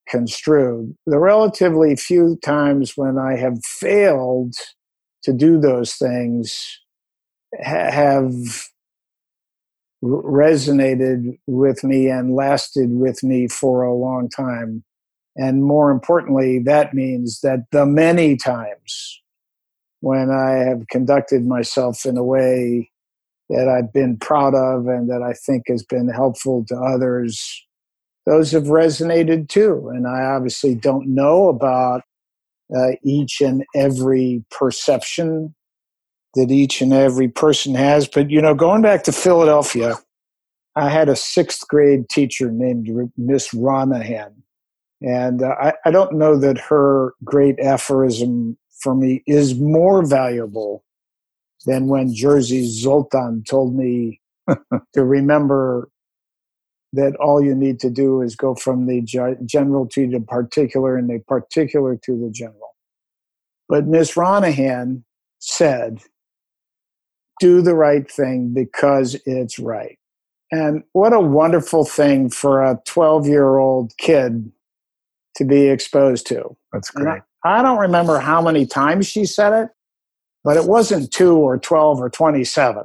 construed. The relatively few times when I have failed to do those things ha- have resonated with me and lasted with me for a long time. And more importantly, that means that the many times when I have conducted myself in a way that I've been proud of and that I think has been helpful to others those have resonated too. And I obviously don't know about uh, each and every perception that each and every person has. But, you know, going back to Philadelphia, I had a sixth grade teacher named Miss Ronahan. And uh, I, I don't know that her great aphorism for me is more valuable than when Jerzy Soltan told me [LAUGHS] to remember that all you need to do is go from the general to the particular and the particular to the general. But Ms. Ronahan said, do the right thing because it's right. And what a wonderful thing for a 12 year old kid to be exposed to. That's great. I, I don't remember how many times she said it, but it wasn't two or 12 or 27.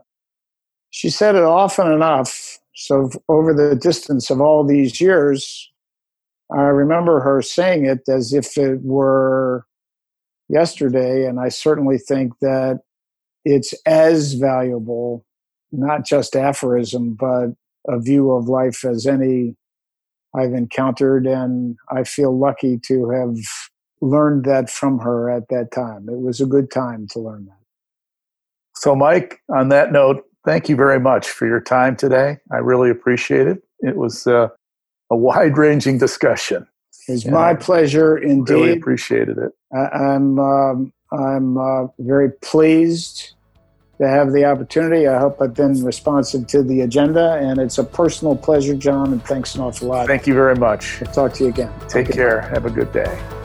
She said it often enough so, over the distance of all these years, I remember her saying it as if it were yesterday. And I certainly think that it's as valuable, not just aphorism, but a view of life as any I've encountered. And I feel lucky to have learned that from her at that time. It was a good time to learn that. So, Mike, on that note, thank you very much for your time today. I really appreciate it. It was uh, a wide ranging discussion. It's my I pleasure indeed. Really appreciated it. I, am I'm, um, I'm uh, very pleased to have the opportunity. I hope I've been responsive to the agenda, and it's a personal pleasure, John. And thanks an awful lot. Thank you very much. I'll talk to you again. Take okay. care. Have a good day.